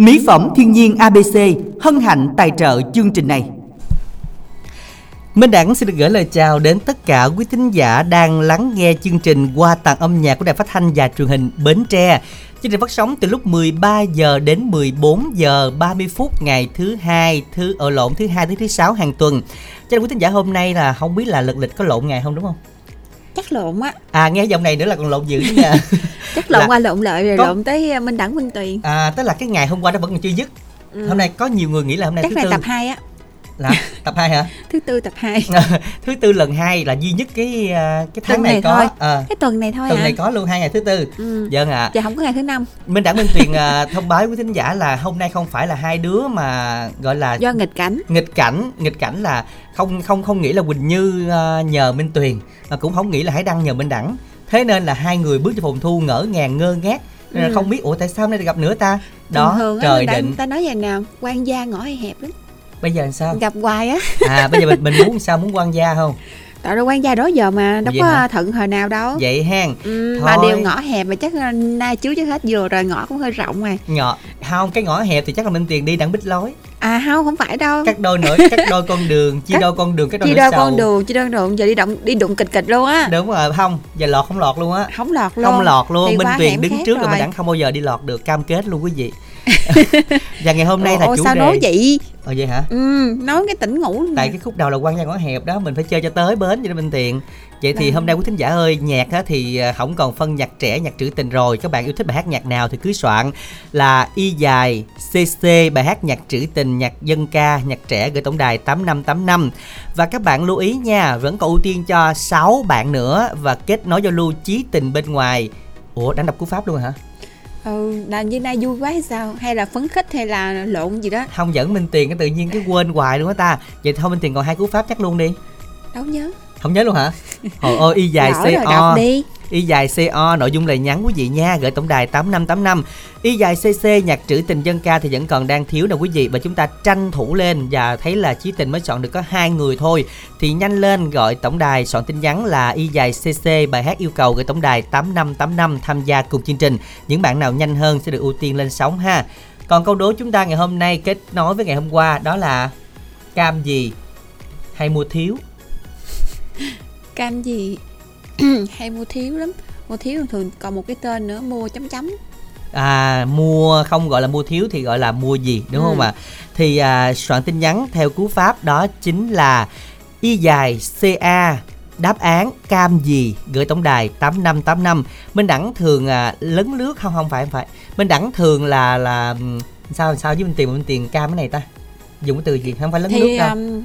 Mỹ phẩm thiên nhiên ABC hân hạnh tài trợ chương trình này. Minh Đẳng xin được gửi lời chào đến tất cả quý thính giả đang lắng nghe chương trình qua tặng âm nhạc của Đài Phát thanh và Truyền hình Bến Tre. Chương trình phát sóng từ lúc 13 giờ đến 14 giờ 30 phút ngày thứ hai, thứ ở lộn thứ hai tới thứ sáu hàng tuần. Cho nên quý thính giả hôm nay là không biết là lịch lịch có lộn ngày không đúng không? Lộn á À nghe giọng này nữa là còn lộn dữ nha. chắc lộn Là- qua lộn lại rồi Có- lộn tới ờ, minh đẳng minh tuyền À tức là cái ngày hôm qua nó vẫn còn chưa dứt. Ừ. Hôm nay có nhiều người nghĩ là hôm nay chắc thứ này tư tập 2 á là tập 2 hả? thứ tư tập 2 thứ tư lần hai là duy nhất cái à, cái tháng Tuần này, này có. thôi. Ờ, cái tuần này thôi tuần hả? này có luôn hai ngày thứ tư. Ừ. vâng ạ. Giờ không có ngày thứ năm. Minh đẳng minh tuyền à, thông báo với thính giả là hôm nay không phải là hai đứa mà gọi là do nghịch cảnh. nghịch cảnh. Nghịch cảnh là không không không nghĩ là quỳnh như à, nhờ minh tuyền mà cũng không nghĩ là hải đăng nhờ minh đẳng. Thế nên là hai người bước cho phòng thu ngỡ ngàng ngơ ngác. Ừ. không biết ủa tại sao hôm nay gặp nữa ta? Đó thường thường trời định. ta nói vậy nào? Quan gia ngõ hay hẹp lắm bây giờ làm sao? Gặp hoài á. À bây giờ mình mình muốn sao? Muốn quan gia không? Tại đâu quan gia đó giờ mà đâu Vậy có hả? thận hồi nào đâu. Vậy hen. Ừ, mà đều ngõ hẹp mà chắc nay trước trước hết vừa rồi ngõ cũng hơi rộng rồi ngọ không cái ngõ hẹp thì chắc là minh tiền đi đặng bích lối. À không không phải đâu. Cắt đôi nổi cắt đôi con đường chia đôi con đường cắt đôi chia đôi con đường chia đôi con đường giờ đi động đi đụng kịch kịch luôn á. Đúng rồi không giờ lọt không lọt luôn á. Không lọt luôn. Không lọt luôn minh tuyền hẻm đứng trước rồi mà đẳng không bao giờ đi lọt được. Cam kết luôn quý vị và ngày hôm nay là Ồ, chủ sao đề. nói vậy? Ồ vậy hả? Ừ nói cái tỉnh ngủ tại cái khúc đầu là quan gia ngõ hẹp đó mình phải chơi cho tới bến cho nên minh tiền vậy thì Vâng. hôm nay quý thính giả ơi nhạc á, thì à, không còn phân nhạc trẻ nhạc trữ tình rồi. Các bạn yêu thích bài hát nhạc nào thì cứ soạn là y dài cc bài hát nhạc trữ tình nhạc dân ca nhạc trẻ gửi tổng đài 8585 và các bạn lưu ý nha vẫn còn ưu tiên cho 6 bạn nữa và kết nối giao lưu chí tình bên ngoài. Ủa đang đọc cú pháp luôn hả ừ là như nay vui quá hay sao? Hay là phấn khích hay là lộn gì đó? Không dẫn minh tiền cái tự nhiên cái quên hoài luôn á ta. Vậy thôi minh tiền còn hai cú pháp chắc luôn đi. Đâu nhớ không nhớ luôn hả? Hồi ôi y dài Lỡ co Y dài CO nội dung lời nhắn quý vị nha gửi tổng đài 8585 Y dài CC nhạc trữ tình dân ca thì vẫn còn đang thiếu nè quý vị và chúng ta tranh thủ lên và thấy là chí tình mới chọn được có hai người thôi. Thì nhanh lên gọi tổng đài soạn tin nhắn là Y dài CC bài hát yêu cầu gửi tổng đài 8585 tham gia cùng chương trình. Những bạn nào nhanh hơn sẽ được ưu tiên lên sóng ha. Còn câu đố chúng ta ngày hôm nay kết nối với ngày hôm qua đó là cam gì hay mua thiếu cam gì? Hay mua thiếu lắm. Mua thiếu thường còn một cái tên nữa mua chấm chấm. À mua không gọi là mua thiếu thì gọi là mua gì đúng Ừ. không ạ? Thì à, soạn tin nhắn theo cú pháp đó chính là y dài ca đáp án cam gì gửi tổng đài 8585 minh đẳng thường à, lấn lướt không không phải không phải. Minh đẳng thường là là sao sao với minh tiền minh tiền cam cái này ta? Dùng cái từ gì? Không phải lấn thì lướt đâu. um,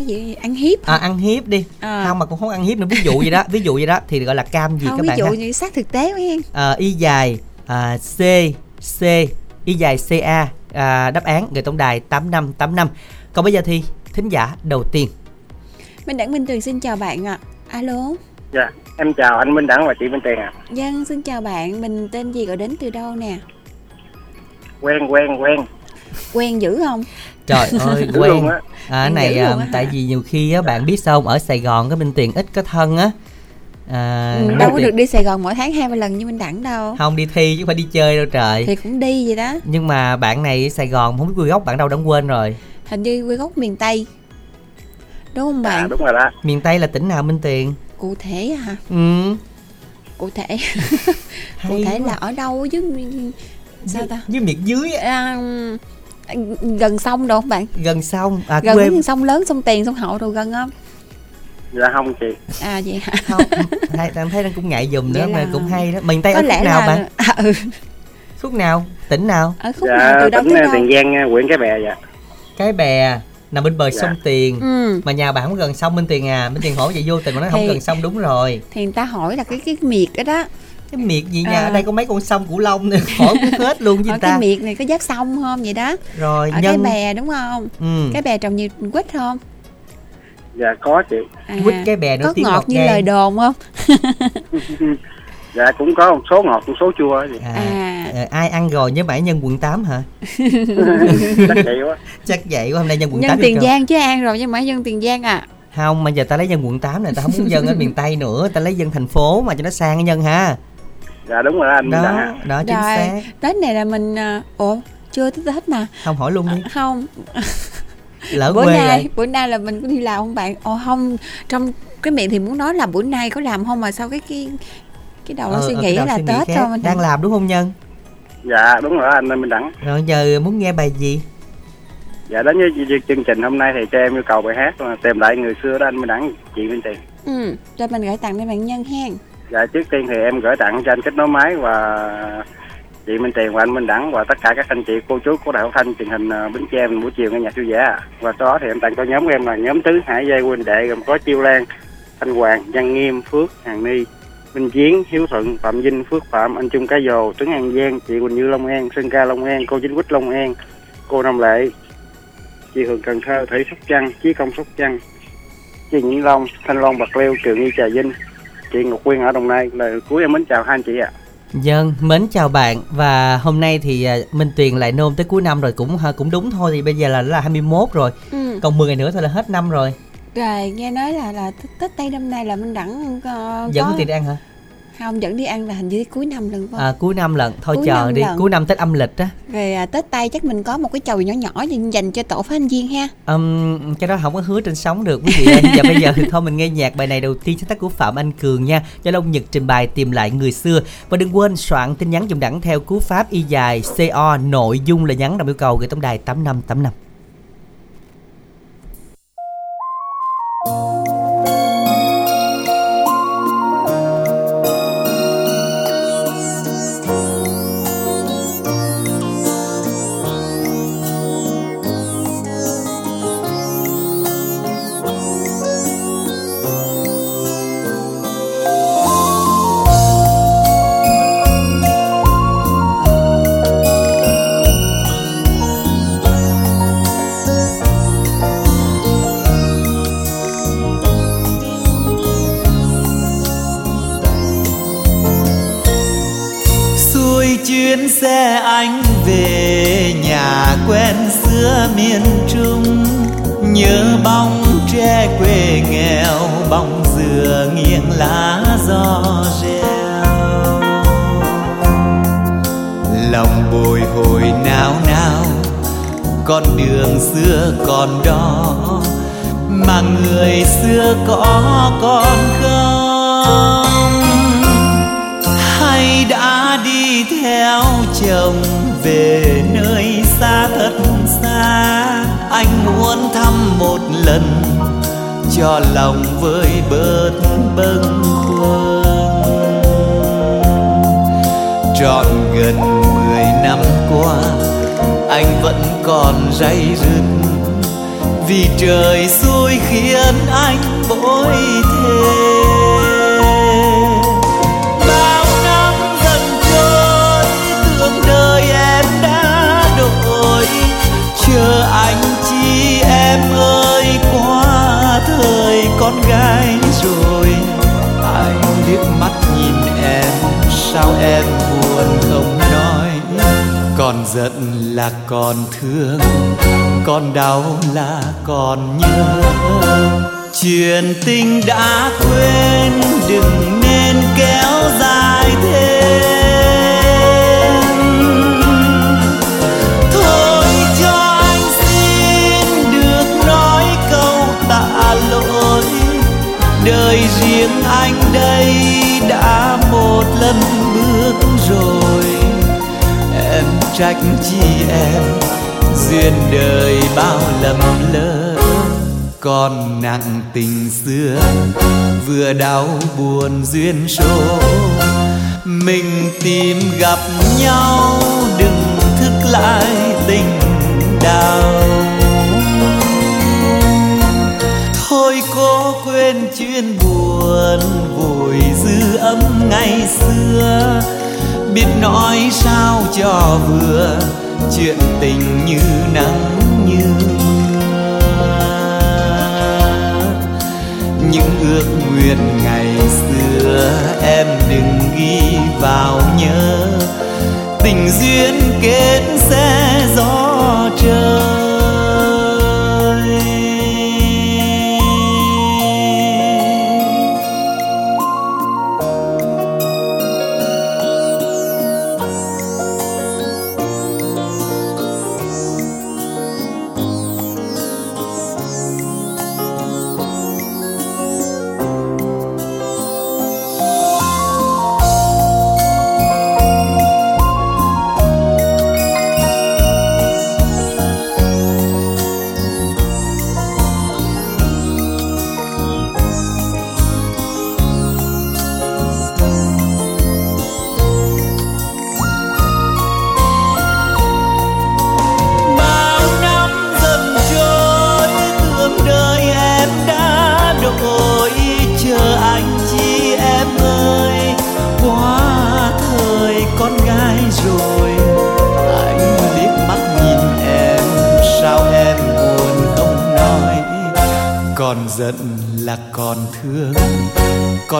cái gì? Ăn hiếp à, ăn hiếp đi. À. không mà cũng không ăn hiếp nữa. Ví dụ vậy đó ví dụ vậy đó thì gọi là cam gì không các ví bạn dụ ha? như sát thực tế hen à, y dài à, C C y dài CA à, đáp án gửi tổng đài 8585 còn bây giờ thì thính giả đầu tiên. Minh đẳng minh tuyền xin chào bạn ạ. Alo. Dạ, em chào anh Minh Đẳng và chị Minh Tiền ạ. dân xin chào bạn. Mình tên gì gọi đến từ đâu nè? Quen quen quen. quen dữ không trời ơi quen. à, này à, tại vì nhiều khi á, bạn biết sao không? Ở Sài Gòn cái Minh Tiền ít có thân á. À, ừ, đâu có Tiền- được đi sài gòn mỗi tháng hai ba lần như minh đẳng đâu. Không đi thi chứ không phải đi chơi đâu trời. Thì cũng đi vậy đó. Nhưng mà bạn này ở Sài Gòn không biết quê gốc bạn đâu đã quên rồi. Hình như quê gốc miền tây. Đúng không À, bạn đúng rồi đó. miền Tây là tỉnh nào Minh Tiền cụ thể hả? Ừ. Cụ thể. Cụ thể quá. là ở đâu chứ? Sao ta? với miệt dưới à, gần sông đâu không bạn? Gần sông à gần quê sông lớn sông tiền sông hậu đồ gần không? Dạ không chị. à vậy hả? Không hay đang thấy đang cũng ngại dùm nữa Vậy mà là- cũng hay đó. Miền tây có ở lẽ khúc nào là bạn? À, ừ, khúc nào? Tỉnh nào? Ở khúc nào? Dạ, từ đâu tỉnh tới ờ, đâu? Tiền Giang, ờ, huyện Cái Bè dạ. cái bè nằm bên bờ Dạ. sông tiền. Ừ. Mà nhà bạn không gần sông bên tiền à. Bên tiền hỏi vậy vô tình mà nói không gần sông đúng rồi. thì người ta hỏi là cái cái miệt đó đó cái miệt gì nha À. ở đây có mấy con sông cửu long nữa. Hỏi cũng hết luôn người ta. cái miệt này có giáp sông không? Vậy đó. Rồi ở nhân cái bè đúng không? Ừ. cái bè trồng nhiều quýt không? Dạ có chị. à, quýt cái bè nổi có tiếng ngọt ngọt như lời đồn không? Dạ cũng có một số ngọt, một số chua chị. à, À. ờ, ai ăn rồi nhớ bảy nhân quận 8 hả? Chắc vậy quá. chắc vậy quá hôm nay nhân quận nhân 8 tiền giang chứ an rồi nhưng mà dân tiền giang à. Không mà giờ ta lấy dân quận 8 này ta không muốn dân ở miền tây nữa ta lấy dân thành phố mà cho nó sang cái nhân ha Dạ đúng rồi đó anh đó ạ. đó chính Rồi. xác. tết này là mình à, ủa chưa tới tết mà. Không hỏi luôn đi. À, không. Lỡ bữa quê nay rồi. bữa nay là mình có đi làm không bạn? Ồ không trong cái miệng thì muốn nói là bữa nay có làm không mà sao cái cái cái đầu nó Ờ, suy ờ, nghĩ cái đầu là suy nghĩ tết thôi mình đang làm đúng không nhân? Dạ đúng rồi anh Lê Minh Đẳng rồi giờ muốn nghe bài gì? Dạ đến với ch- chương trình hôm nay thì cho em yêu cầu bài hát là tìm lại người xưa đó anh Minh Đẳng chị Minh Tiền ừ cho mình gửi tặng cho bạn nhân hen dạ trước tiên thì em gửi tặng cho anh kết nối máy và chị Minh Tiền và anh Minh Đẳng và tất cả các anh chị, cô chú của Đại học Thanh truyền hình ờ, Bến Tre buổi chiều nghe nhạc vui vẻ và sau đó thì em tặng cho nhóm của em là nhóm tứ hải dây huynh đệ gồm có Chiêu Lan, Thanh Hoàng, Văn Nghiêm, Phước, Hàng Ni, Minh Chiến Hiếu Thuận, Phạm Vinh, Phước Phạm, anh Trung Cá Dồ, Tuấn An Giang, chị Quỳnh Như Long An, Sơn Ca Long An, cô Chính Quýt Long An, cô Nam Lệ, chị Hường Cần Thơ, Thủy Sóc Trăng, Chí Công Sóc Trăng, chị Nhĩ Long, Thanh Long, Bạc Liêu, Trường Y Trà Vinh chị Ngọc Quyên ở Đồng Nai. Lời cuối em mến chào hai anh chị ạ. Dân, mến chào bạn. Và hôm nay thì à, Minh Tuyền lại nôn tới cuối năm rồi cũng ha- cũng đúng thôi. Thì bây giờ là là 21 rồi, ừ. Còn 10 ngày nữa thôi là hết năm rồi. rồi nghe nói là là Tết- tết tây năm nay là mình đẳng uh, Dẫn có Minh đi ăn hả? Không dẫn đi ăn là hình như cuối năm lần phải? À, cuối năm lận, thôi Cuối chờ năm đi, lận. cuối năm Tết âm lịch á. rồi à, tết tây chắc mình có một cái chầu nhỏ nhỏ dành, cho tổ phá anh viên ha Um, cái đó không có hứa trên sóng được quý vị ơi. Và bây giờ thì thôi mình nghe nhạc bài này đầu tiên sáng tác của Phạm Anh Cường nha. Do Long Nhật trình bày tìm lại người xưa. Và đừng quên soạn tin nhắn dùng đẳng theo cú pháp y dài CO nội dung là nhắn đồng yêu cầu gửi tổng đài 8585. xuôi bồi hồi nao nao. Con đường xưa còn đó, mà người xưa có còn không? Hay đã đi theo chồng về nơi xa thật xa? Anh muốn thăm một lần, cho lòng vơi bớt bâng khuâng. Trọn gần qua, anh vẫn còn day dứt. Vì trời xui khiến anh bối thế. bao năm dần trôi tưởng đời em đã đổi. Chờ anh chi em ơi, qua thời con gái rồi. Anh liếc mắt nhìn em, sao em buồn? Còn giận là còn thương, còn đau là còn nhớ. Chuyện tình đã quên, đừng nên kéo dài thêm. Thôi cho anh xin được nói câu tạ lỗi, đời riêng anh đây. Trách chi em? Duyên đời bao lầm lỡ, còn nặng tình xưa. Vừa đau buồn duyên số, mình tìm gặp nhau, đừng thức lại tình đau. Thôi cố quên chuyện buồn vùi dư ấm ngày xưa biết nói sao cho vừa, chuyện tình như nắng như mưa. Những ước nguyện ngày xưa em đừng ghi vào nhớ. Tình duyên kết sẽ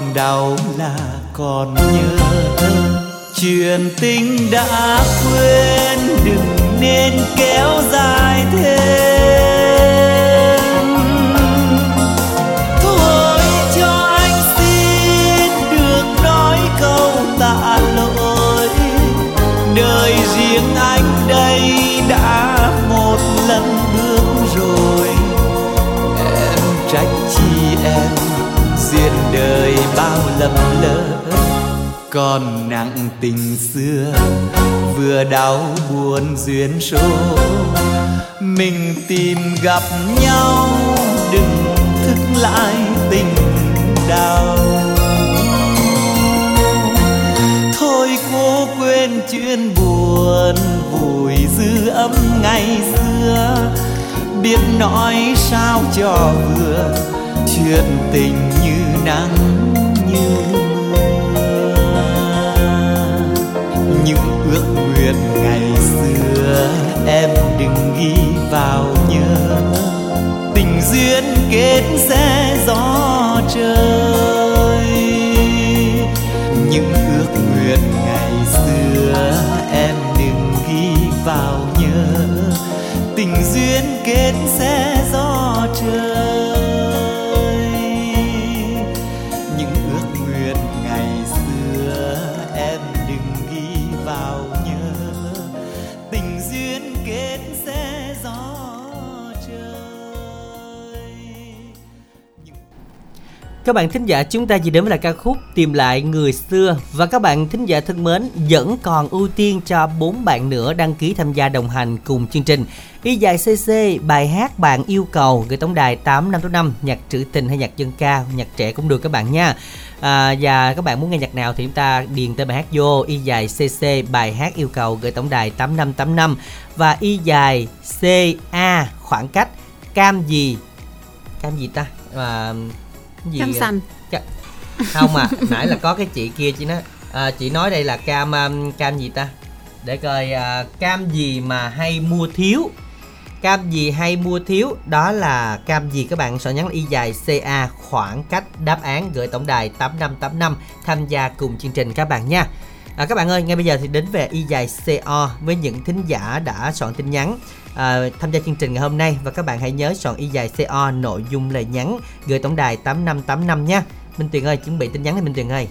còn đau là còn nhớ. Chuyện tình đã quên đừng nên kéo dài thêm. Lầm lỡ. Còn nặng tình xưa, vừa đau buồn duyên số. Mình tìm gặp nhau, đừng thức lại tình đau. Thôi cố quên chuyện buồn, vùi dư âm ngày xưa. Biết nói sao cho vừa, chuyện tình như nắng. Chuyện ngày xưa em đừng ghi vào nhớ. Tình duyên kết sẽ gió trời. Những ước nguyện ngày xưa em đừng ghi vào nhớ. Tình duyên kết sẽ Các bạn thính giả chúng ta chỉ đến với là ca khúc Tìm lại người xưa. Và các bạn thính giả thân mến Vẫn còn ưu tiên cho bốn bạn nữa đăng ký tham gia đồng hành cùng chương trình. Y dài CC bài hát bạn yêu cầu gửi tổng đài 8585 nhạc trữ tình hay nhạc dân ca nhạc trẻ cũng được các bạn nha. À, và các bạn muốn nghe nhạc nào thì chúng ta điền tên bài hát vô y dài cc bài hát yêu cầu gửi tổng đài 8585 và y dài ca khoảng cách cam gì? Cam gì ta? À, gì cam xanh Ca- không à nãy là có cái chị kia chị nói à, chị nói đây là cam um, cam gì ta? Để coi à, cam gì mà hay mua thiếu? Cam gì hay mua thiếu? Đó là cam gì các bạn? Soạn nhắn y dài ca khoảng cách đáp án gửi tổng đài 8585 tham gia cùng chương trình các bạn nha À, các bạn ơi, ngay bây giờ thì đến về y dài CO với những thính giả đã soạn tin nhắn à, tham gia chương trình ngày hôm nay và các bạn hãy nhớ soạn y dài CO nội dung lời nhắn gửi tổng đài 8585 nha. Minh Tuyền ơi, chuẩn bị tin nhắn đi Minh Tuyền ơi.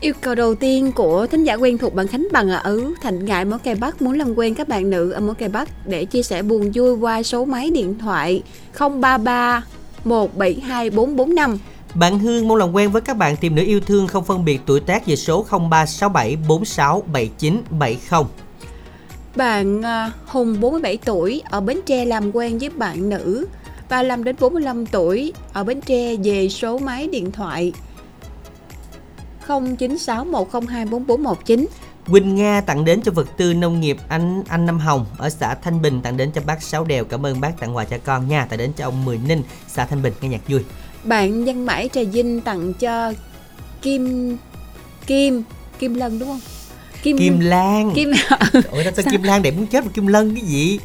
Yêu cầu đầu tiên của thính giả quen thuộc bạn Khánh Bằng ừ, ở Thành Ngại Mỏ Cây Bắc muốn làm quen các bạn nữ ở Mỏ Cây Bắc để chia sẻ buồn vui qua số máy điện thoại 033 172 445. Bạn Hương mong làm quen với các bạn tìm nữ yêu thương không phân biệt tuổi tác về số 0367 46 79 70. Bạn à, Hùng 47 tuổi ở Bến Tre làm quen với bạn nữ 35 đến 45 tuổi ở Bến Tre về số máy điện thoại 0961024419. Quỳnh Nga tặng đến cho vật tư nông nghiệp anh anh Năm Hồng ở xã Thanh Bình tặng đến cho bác Sáu Đèo cảm ơn bác tặng quà cho con nha tặng đến cho ông Mười Ninh xã Thanh Bình nghe nhạc vui Bạn Văn Mãi Trà Vinh tặng cho Kim Kim Kim Lân đúng không? Kim Kim Lan Kim ôi sao Kim Lan đẹp muốn chết mà Kim Lân cái gì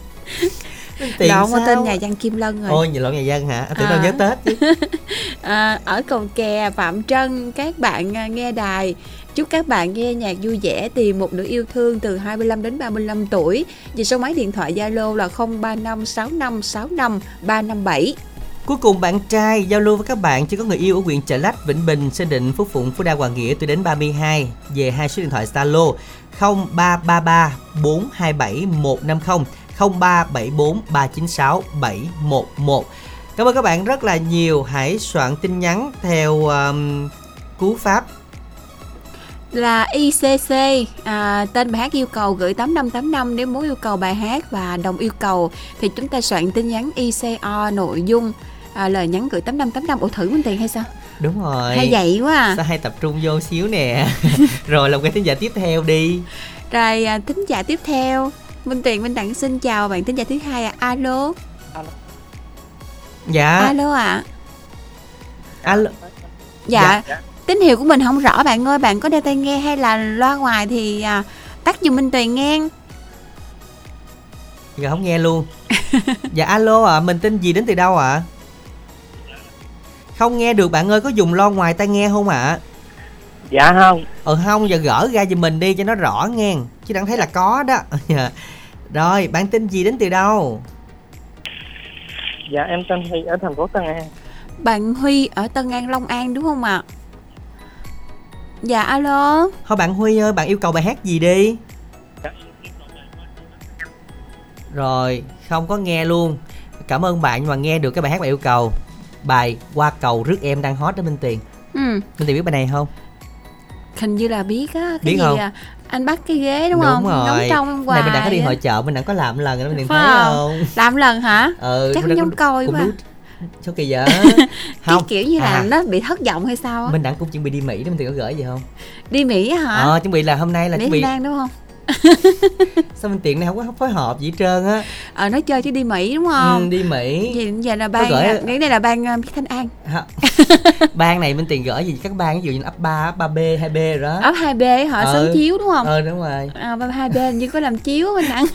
Tiền Lộn sao? tên nhà văn Kim Lân rồi. ôi nhìn lộn nhà dân hả tưởng À. đâu nhớ Tết chứ À, ở cầu kè Phạm Trân các bạn à, nghe đài chúc các bạn nghe nhạc vui vẻ tìm một nữ yêu thương từ 25 đến 35 tuổi về số máy điện thoại Zalo là 0356565357 Cuối cùng bạn trai giao lưu với các bạn chưa có người yêu ở huyện Chợ Lách, Vĩnh Bình, Sơn Định, Phú Phụng, Phú Đa, Hoàng Nghĩa từ đến 32 về hai số điện thoại Zalo 0333 427 150 0374 396 711. Cảm ơn các bạn rất là nhiều. Hãy soạn tin nhắn theo um, cú pháp là ICC à, tên bài hát yêu cầu gửi 8585 nếu muốn yêu cầu bài hát và đồng yêu cầu thì chúng ta soạn tin nhắn ICO nội dung à, lời nhắn gửi 8585 ủa thử mình tiền hay sao đúng rồi. hay vậy quá à Sao hay tập trung vô xíu nè. rồi làm cái thính giả tiếp theo đi. Rồi à, thính giả tiếp theo Minh Tuyền Minh Đặng xin chào bạn thính giả thứ hai à. Alo Dạ. Alo ạ Alo. dạ. tín hiệu của mình không rõ bạn ơi Bạn có đeo tai nghe hay là loa ngoài thì à, tắt giùm Minh Tuyền nghe Giờ không nghe luôn. dạ alo ạ, mình tên gì đến từ đâu ạ? Không nghe được bạn ơi có dùng lo ngoài tai nghe không ạ? À? dạ không. Ờ không giờ gỡ ra giùm mình đi cho nó rõ nghe chứ đang thấy là có đó. Rồi bạn tin gì đến từ đâu? Dạ em tên huy ở thành phố tân an. Bạn huy ở tân an long an đúng không ạ? Dạ alo. Thôi bạn huy ơi bạn yêu cầu bài hát gì đi? Rồi không có nghe luôn. Cảm ơn bạn mà nghe được cái bài hát bạn yêu cầu bài qua cầu rước em đang hot đó minh tiền ừ. Minh tiền biết bài này không? Hình như là biết á cái Biết gì không? à? anh bắt cái ghế đúng, đúng không? Rồi. đóng trong này hoài mình đã có đi hội chợ mình đã có làm lần rồi mình thấy không? không? Làm lần hả? Ừ Chắc giống coi quá. sao kỳ vậy? Cái kiểu như là à, nó bị thất vọng hay sao á? Mình đã cũng chuẩn bị đi mỹ đó mình tiền có gửi gì không? Đi mỹ hả? Ờ chuẩn bị là hôm nay là mỹ chuẩn bị lan đúng không sao mình tiện này không có phối hợp gì hết trơn á? Ờ nói chơi chứ đi mỹ đúng ừ, không đi mỹ. Vậy giờ là ban gửi- nghĩ đây là ban uh, Thanh An. Ban này bên tiền gửi gì các ban ví dụ như ấp ba ấp ba b hai b rồi đó. Ấp 2B họ Ừ. sớm chiếu đúng không? Ờ đúng rồi. À, bên 2B như có làm chiếu bên nặng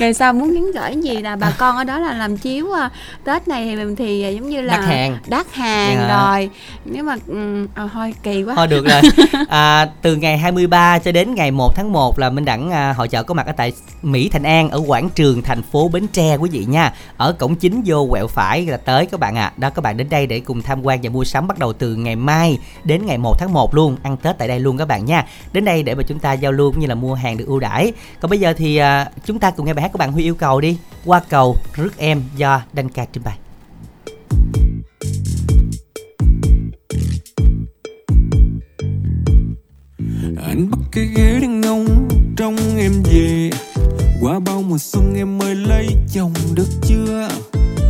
ngày sau muốn nhắn gửi gì là bà con ở đó là làm chiếu à. Tết này thì mình thì giống như là Đặt hàng. đắt hàng Dạ. rồi. Nếu mà ừ, à, thôi kỳ quá. Thôi được rồi. À, từ ngày 23 cho đến ngày 1 tháng 1 là Minh Đẳng à, hội chợ có mặt ở tại Mỹ Thành An ở quảng trường thành phố Bến Tre quý vị nha. Ở cổng chính vô quẹo phải là tới các bạn ạ. À. đó các bạn đến đây để cùng tham quan và mua sắm bắt đầu từ ngày mai đến ngày 1 tháng 1 luôn ăn Tết tại đây luôn các bạn nha. Đến đây để mà chúng ta giao lưu cũng như là mua hàng được ưu đãi. Còn bây giờ thì à, chúng ta cùng nghe bài hát của bạn Huy yêu cầu đi. Qua cầu rước em do Đanh Ca trình bày. Anh bắt cái ghế đang ngông trong em về. Qua bao mùa xuân em mới lấy chồng được chưa?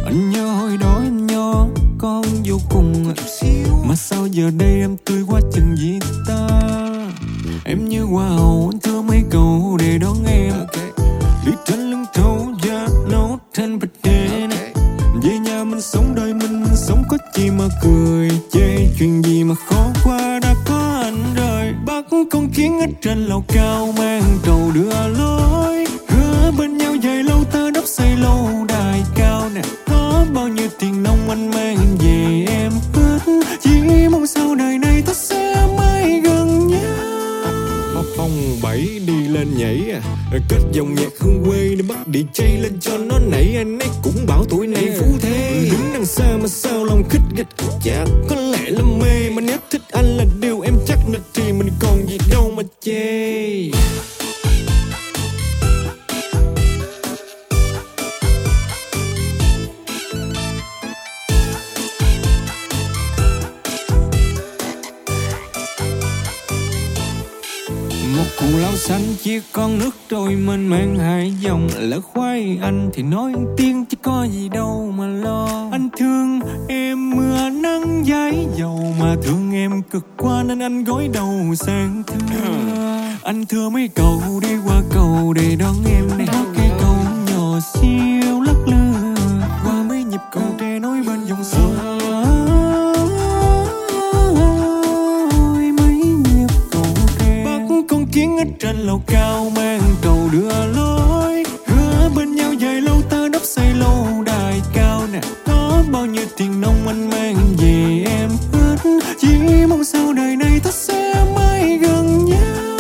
Anh nhớ hồi đó anh nhỏ, con vô cùng mà sao giờ đây em tươi quá chừng gì ta? Em như hoa hậu, anh thưa mấy câu để đón em. Đi trên lưng thấu da nấu thành bạch đen về nhà mình sống đời mình mình sống có chi mà cười. Chê chuyện gì mà khó qua đã mắt con kiến ở trên lầu cao mang trầu đưa lối. Hứa bên nhau dài lâu ta đắp xây lâu đài cao nè. Có bao nhiêu tiền nông anh mang về em hết chỉ mong sau đời này ta sẽ mãi gần nhau. Phong bảy đi lên nhảy à. Kết dòng nhạc hương quê để bắt đi chay lên cho nó nảy. Anh ấy cũng bảo tuổi này phú thế. Đứng đằng xa mà sao lòng khích gạch chả có lẽ là mê, mà nếu thích anh là điều đâu xanh chia con nước trôi mênh mang hai dòng. Lỡ khoai anh thì nói tiếng chứ có gì đâu mà lo. Anh thương em mưa nắng dãi dầu, mà thương em cực quá nên anh gối đầu sang thưa anh thưa mấy cầu đi qua cầu để đón em này cái cầu nhỏ xíu lắc lư. Con trên lầu cao mang cầu đưa lối, hứa bên nhau dài lâu ta đắp xây lâu đài cao nè. Có bao nhiêu tiền nông anh mang về em hết chỉ mong sau đời này ta sẽ mãi gần nhau.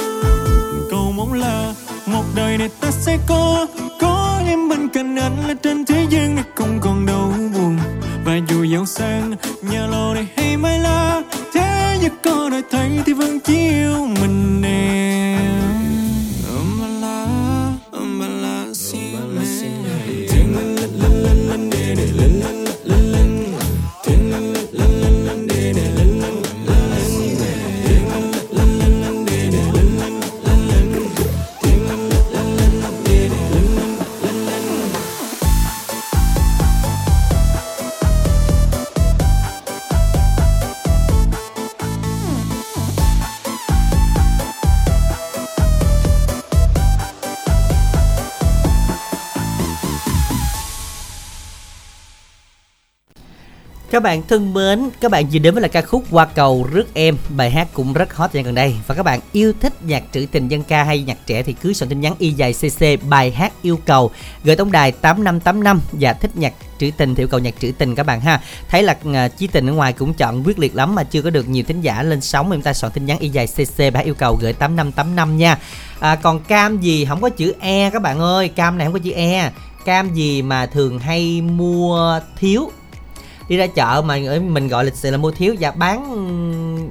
Cầu mong là một đời này ta sẽ có có em bên cạnh anh là trên thế gian này không còn đau buồn. Và dù giàu sang, nhà lầu này hay mai la, thế nhưng có đời thấy thì vẫn chỉ yêu mình em. Bạn thân mến, các bạn vừa đến với là ca khúc Qua cầu rước em, bài hát cũng rất hot thời gian gần đây. Và các bạn yêu thích nhạc trữ tình dân ca hay nhạc trẻ thì cứ soạn tin nhắn y dài cc bài hát yêu cầu gửi tổng đài 8585 và thích nhạc trữ tình thì yêu cầu nhạc trữ tình các bạn ha. Thấy là à, chí tình ở ngoài cũng chọn quyết liệt lắm mà chưa có được nhiều thính giả lên sóng mà chúng ta soạn tin nhắn y dài cc bài hát yêu cầu gửi 8585 nha. À, còn cam gì không có chữ e các bạn ơi, cam này không có chữ e. Cam gì mà thường hay mua thiếu đi ra chợ mà mình gọi lịch sự là mua thiếu và bán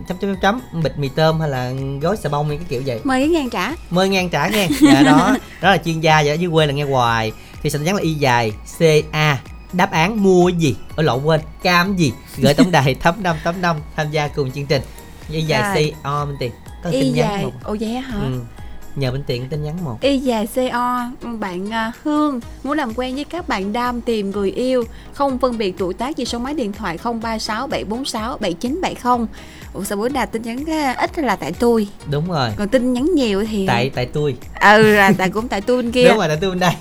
chấm chấm chấm bịch mì tôm hay là gói xà bông hay cái kiểu vậy. Mời cái ngàn trả. Mời ngàn trả nghe. Dạ đó. Đó là chuyên gia vậy ở dưới quê là nghe hoài. Thì sẽ nhắn là y dài ca đáp án mua gì ở lộn quên cam gì gửi tổng đài thấm năm tám năm tham gia cùng chương trình. Y dài Rồi. co bên tiền có y tin nhắn dài. không? Ồ vậy hả? Ừ. nhờ bên tiện tin nhắn một. Y dài CO, bạn à, Hương muốn làm quen với các bạn đam tìm người yêu, không phân biệt tuổi tác gì số máy điện thoại 036 746 7970. Ủa sao bữa nào tin nhắn à, ít là tại tôi, đúng rồi. Còn tin nhắn nhiều thì tại tại tôi. Ừ là tại cũng tại tôi bên kia. Đúng rồi, là tôi bên đây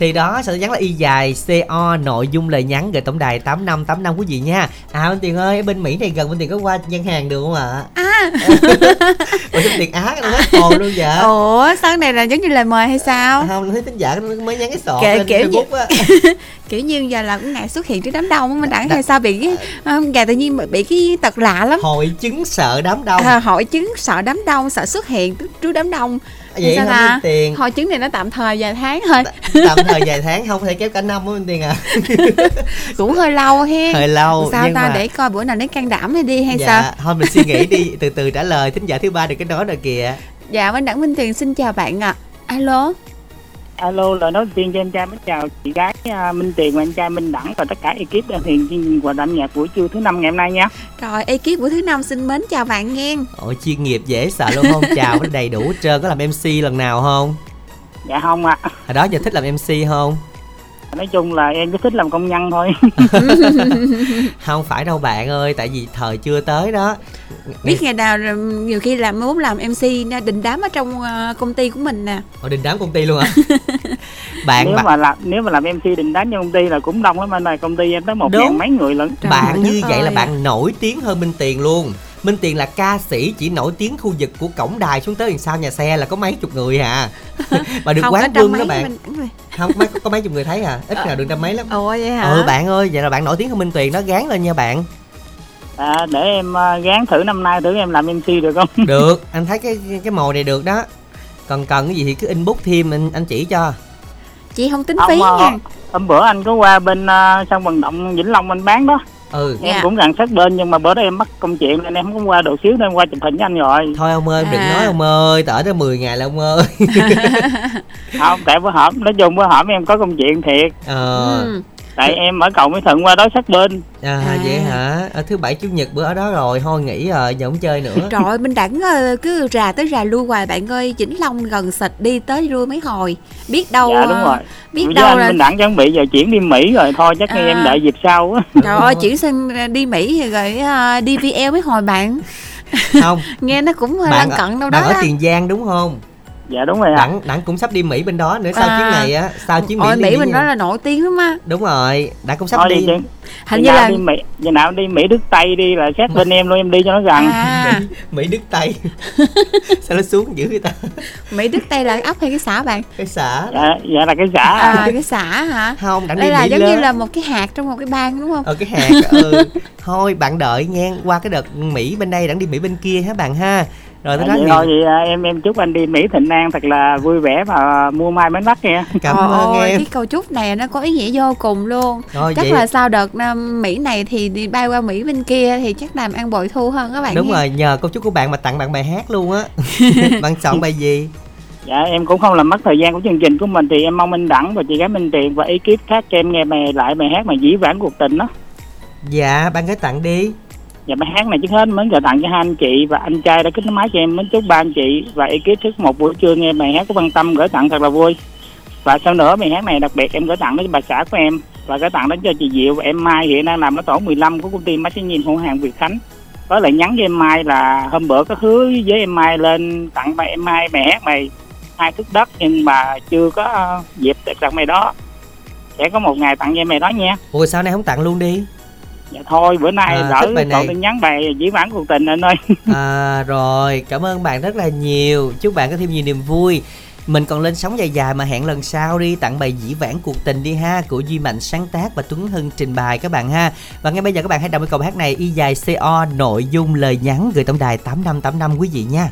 Thì đó, sẽ nhắn là y dài CO Nội dung lời nhắn gửi tổng đài 8585 quý vị nha À bên Tiền ơi, ở bên Mỹ này gần bên Tiền có qua ngân hàng được không ạ? À, Ủa sao Tiền Á nó hết hồn luôn vậy? ủa sao này là giống như lời mời hay sao? Không, thấy tính giả nó mới nhắn cái sọ lên kiểu Facebook á Kiểu như giờ là cũng ngại xuất hiện trước đám đông á, mình đẳng Đã- hay sao bị cái à, gà tự nhiên bị cái tật lạ lắm. Hội chứng sợ đám đông À, hội chứng sợ đám đông, sợ xuất hiện trước đám đông. Vậy sao bên Tiền. Hội chứng này nó tạm thời vài tháng thôi. Tạm thời vài tháng không thể kéo cả năm á Tiền à. Cũng hơi lâu he Hơi lâu sao nhưng ta mà để coi bữa nào lấy can đảm này đi hay dạ, sao? thôi mình suy nghĩ đi từ từ trả lời thính giả thứ ba được cái đó rồi kìa. Dạ bên đẳng minh tiền xin chào bạn ạ. Alo alo lời nói đầu tiên cho anh trai mến chào chị gái à, minh tiền và anh trai minh đẳng và tất cả ekip đang hiện chương trình âm nhạc buổi trưa thứ năm ngày hôm nay nha. Rồi ekip buổi thứ năm xin mến chào bạn nghe. Ôi chuyên nghiệp dễ sợ luôn không? Chào nó đầy đủ hết trơn có làm MC lần nào không? Dạ không ạ. Hồi đó giờ thích làm MC không nói chung là em cứ thích làm công nhân thôi. Không phải đâu bạn ơi tại vì thời chưa tới đó. Biết ngày nào nhiều khi làm muốn làm mc đình đám ở trong ờ, công ty của mình nè. Ồ, đình đám công ty luôn hả? Bạn nếu bạn, mà làm nếu mà làm mc đình đám trong công ty là cũng đông lắm anh ơi công ty em tới một ngàn mấy người lận. Trời bạn như vậy là ơi. bạn nổi tiếng hơn minh tiền luôn minh tiền là ca sĩ chỉ nổi tiếng khu vực của cổng đài xuống tới đằng sau nhà xe là có mấy chục người à. Mà được không quán đó mấy bạn. mình không mấy, có mấy chục người thấy à? Ít nào được trăm mấy lắm. Ồ vậy hả? Ừ bạn ơi vậy là bạn nổi tiếng hơn minh tiền đó gán lên nha bạn. À, để em à, gán thử năm nay thử em làm mc được không? Được anh thấy cái cái mồi này được đó. Còn cần cái gì thì cứ inbox thêm anh anh chỉ cho. Chị không tính Không, phí à, nha. hôm bữa anh có qua bên uh, sân vận động vĩnh long anh bán đó ừ Dạ. em cũng gần sát bên nhưng mà bữa đó em mắc công chuyện nên em không có qua độ xíu nên em qua chụp hình với anh rồi thôi ông ơi đừng À. nói ông ơi tở tới 10 ngày là ông ơi không tại bữa hổm nói chung bữa hổm em có công chuyện thiệt ờ ừ. Tại em ở cầu mỹ thuận qua đó sát bên. À, À. vậy hả? Ở thứ bảy chủ nhật bữa ở đó rồi thôi nghỉ rồi giờ không chơi nữa. Trời ơi, bên đẳng ờ, cứ rà tới rà lui hoài bạn ơi Vĩnh Long gần xịt đi tới lui mấy hồi. Biết đâu dạ đúng ờ, rồi Biết với đâu anh là minh đẳng chuẩn bị giờ chuyển đi mỹ rồi thôi chắc À. em đợi dịp sau á. Trời ơi chuyển sang ờ, đi Mỹ rồi uh, đi VL mấy hồi bạn? Không. Nghe nó cũng hơi bạn lân cận đâu bạn đó. ở đó. tiền giang đúng không dạ đúng rồi ạ. Đặng đặng cũng sắp đi mỹ bên đó nữa sau À. chuyến này á sau chuyến Ôi mỹ Mỹ liên bên nha. đó là nổi tiếng lắm á. Đúng rồi đặng cũng sắp thôi đi đi. chứ Hình như là đi mỹ giờ nào đi mỹ đức tây đi là sát bên em luôn em đi cho nó gần. À. Mỹ đức tây. Sao nó xuống dữ người ta? Mỹ Đức Tây là ấp hay cái xã bạn? Cái xã đó. dạ dạ là cái xã. À cái xã hả? Không đặng đi Đây là mỹ giống lớn. như là một cái hạt trong một cái bang đúng không? Ờ cái hạt ừ. Thôi bạn đợi nghe qua cái đợt mỹ bên đây đặng đi mỹ bên kia hả bạn ha rồi tôi Dạ, thôi vậy à, em em chúc anh đi mỹ thịnh an thật là vui vẻ và mua mai bánh đắt nha. Cảm Trời ơn ơi, em. cái câu chúc này nó có ý nghĩa vô cùng luôn. Rồi chắc vậy là sau đợt um, Mỹ này thì đi bay qua Mỹ bên kia thì chắc làm ăn bội thu hơn các bạn đúng nha. rồi nhờ câu chúc của bạn mà tặng bạn bài hát luôn á. Bạn chọn bài gì? Dạ em cũng không làm mất thời gian của chương trình của mình thì em mong minh đẳng và chị gái minh tiền và ekip khác cho em nghe bài lại bài hát mà dĩ vãng cuộc tình đó. Dạ bạn gái tặng đi và bài hát này trước hết mến gửi tặng cho hai anh chị và anh trai đã kết nối máy cho em. Mến chúc ba anh chị và ekip thức một buổi trưa nghe bài hát của Văn Tâm, gửi tặng thật là vui. Và sau nữa, bài hát này đặc biệt em gửi tặng đến bà xã của em và gửi tặng đến cho chị Diệu và em Mai hiện đang làm ở tổ 15 của công ty máy nhìn hữu hàng Việt Khánh. Có lại nhắn với em Mai là hôm bữa có hứa với em Mai lên tặng bài em Mai bài hát mày hai thức đất, nhưng mà chưa có ờ, dịp dịp tặng mày đó. Sẽ có một ngày tặng cho em đó nha. Ủa, sao nay không tặng luôn đi? Dạ thôi bữa nay À, đỡ bài này. tin nhắn bài dĩ vãng cuộc tình anh ơi À rồi, cảm ơn bạn rất là nhiều. Chúc bạn có thêm nhiều niềm vui. Mình còn lên sóng dài dài mà hẹn lần sau đi tặng bài dĩ vãng cuộc tình đi ha của Duy Mạnh sáng tác và Tuấn Hưng trình bày các bạn ha. Và ngay bây giờ các bạn hãy đọc cái câu hát này y dài CO nội dung lời nhắn gửi tổng đài 8585 quý vị nha.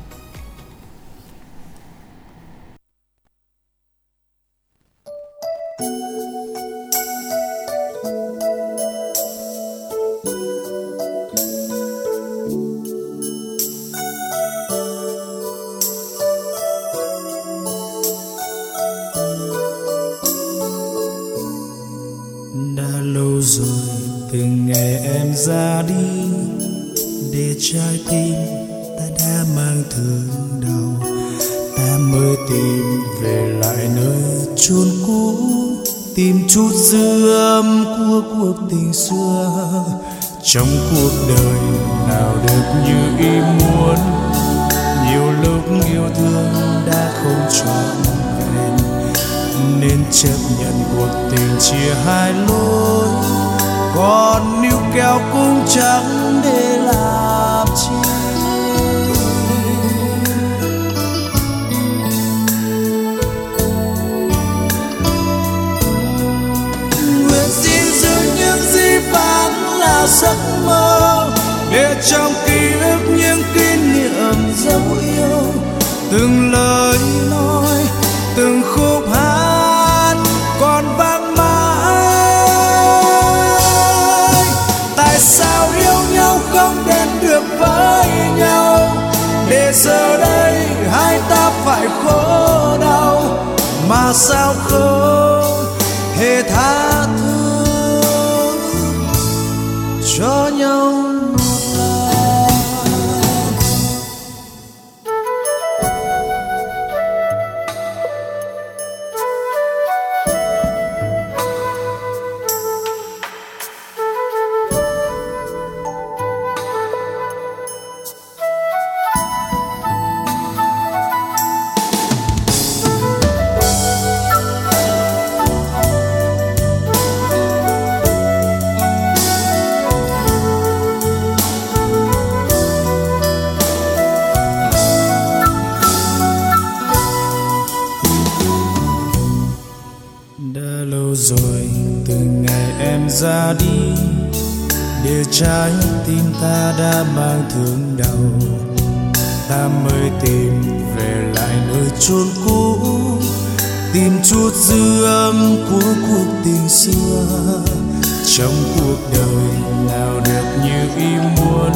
Đời nào được như ý muốn.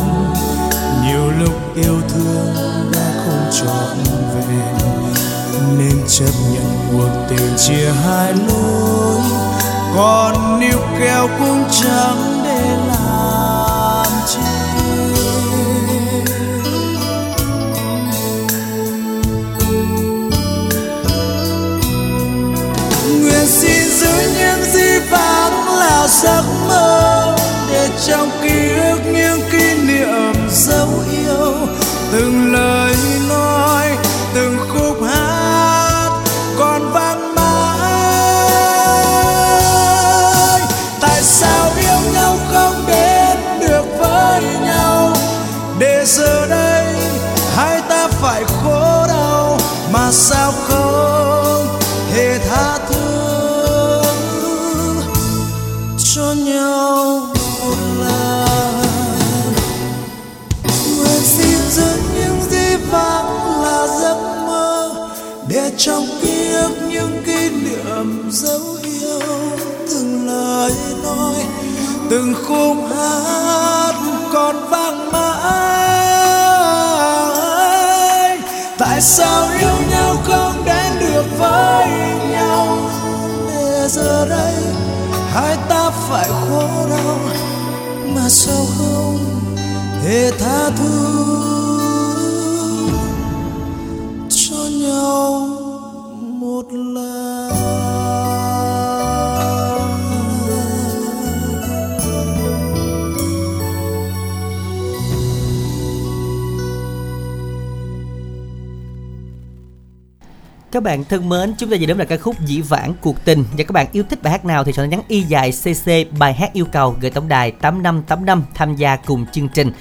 Nhiều lúc yêu thương đã không trọn vẹn. Nên chấp nhận cuộc tình chia hai lối. Còn níu kéo cũng chẳng giấc mơ để trong ký ức những kỷ niệm dấu yêu. Từng lời nói, từng khúc hát còn vang mãi. Tại sao yêu nhau không đến được với nhau? Để giờ đây hai ta phải khổ đau mà sao trong ký ức những kỷ niệm dấu yêu từng lời nói, từng khúc hát còn vang mãi. Tại sao yêu nhau không đến được với nhau? Để giờ đây hai ta phải khổ đau, mà sao không thể tha thứ. Các bạn thân mến, chúng ta vừa đến là ca khúc Dĩ vãng cuộc tình và các bạn yêu thích bài hát nào thì cho nhắn y dài CC bài hát yêu cầu gửi tổng đài 8585 tham gia cùng chương trình.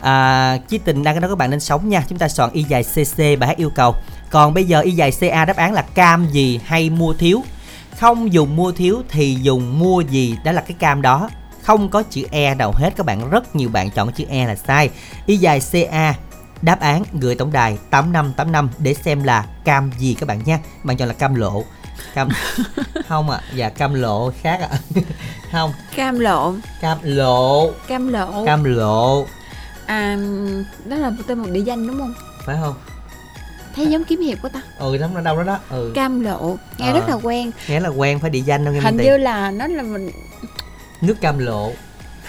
À, chí tình đang đó các bạn nên sống nha, chúng ta soạn y dài CC bài hát yêu cầu. Còn bây giờ y dài CA đáp án là cam gì hay mua thiếu. Không dùng mua thiếu thì dùng mua gì, đó là cái cam đó. Không có chữ E nào hết các bạn, rất nhiều bạn chọn chữ E là sai. Y dài CA đáp án gửi tổng đài 8585 để xem là cam gì các bạn nha bạn chọn là cam lộ. Cam không ạ à, dạ cam lộ khác ạ. À. không. Cam lộn cam lộ. Cam lộ. Cam lộ. À đó là tên một địa danh đúng không? Phải không? Thấy giống kiếm hiệp của ta. Ừ lắm nó đâu đó đó. Ừ. Cam lộ. Nghe à, rất là quen. Nghe là quen phải địa danh đâu nghe hình như là nó là mình nước cam lộ.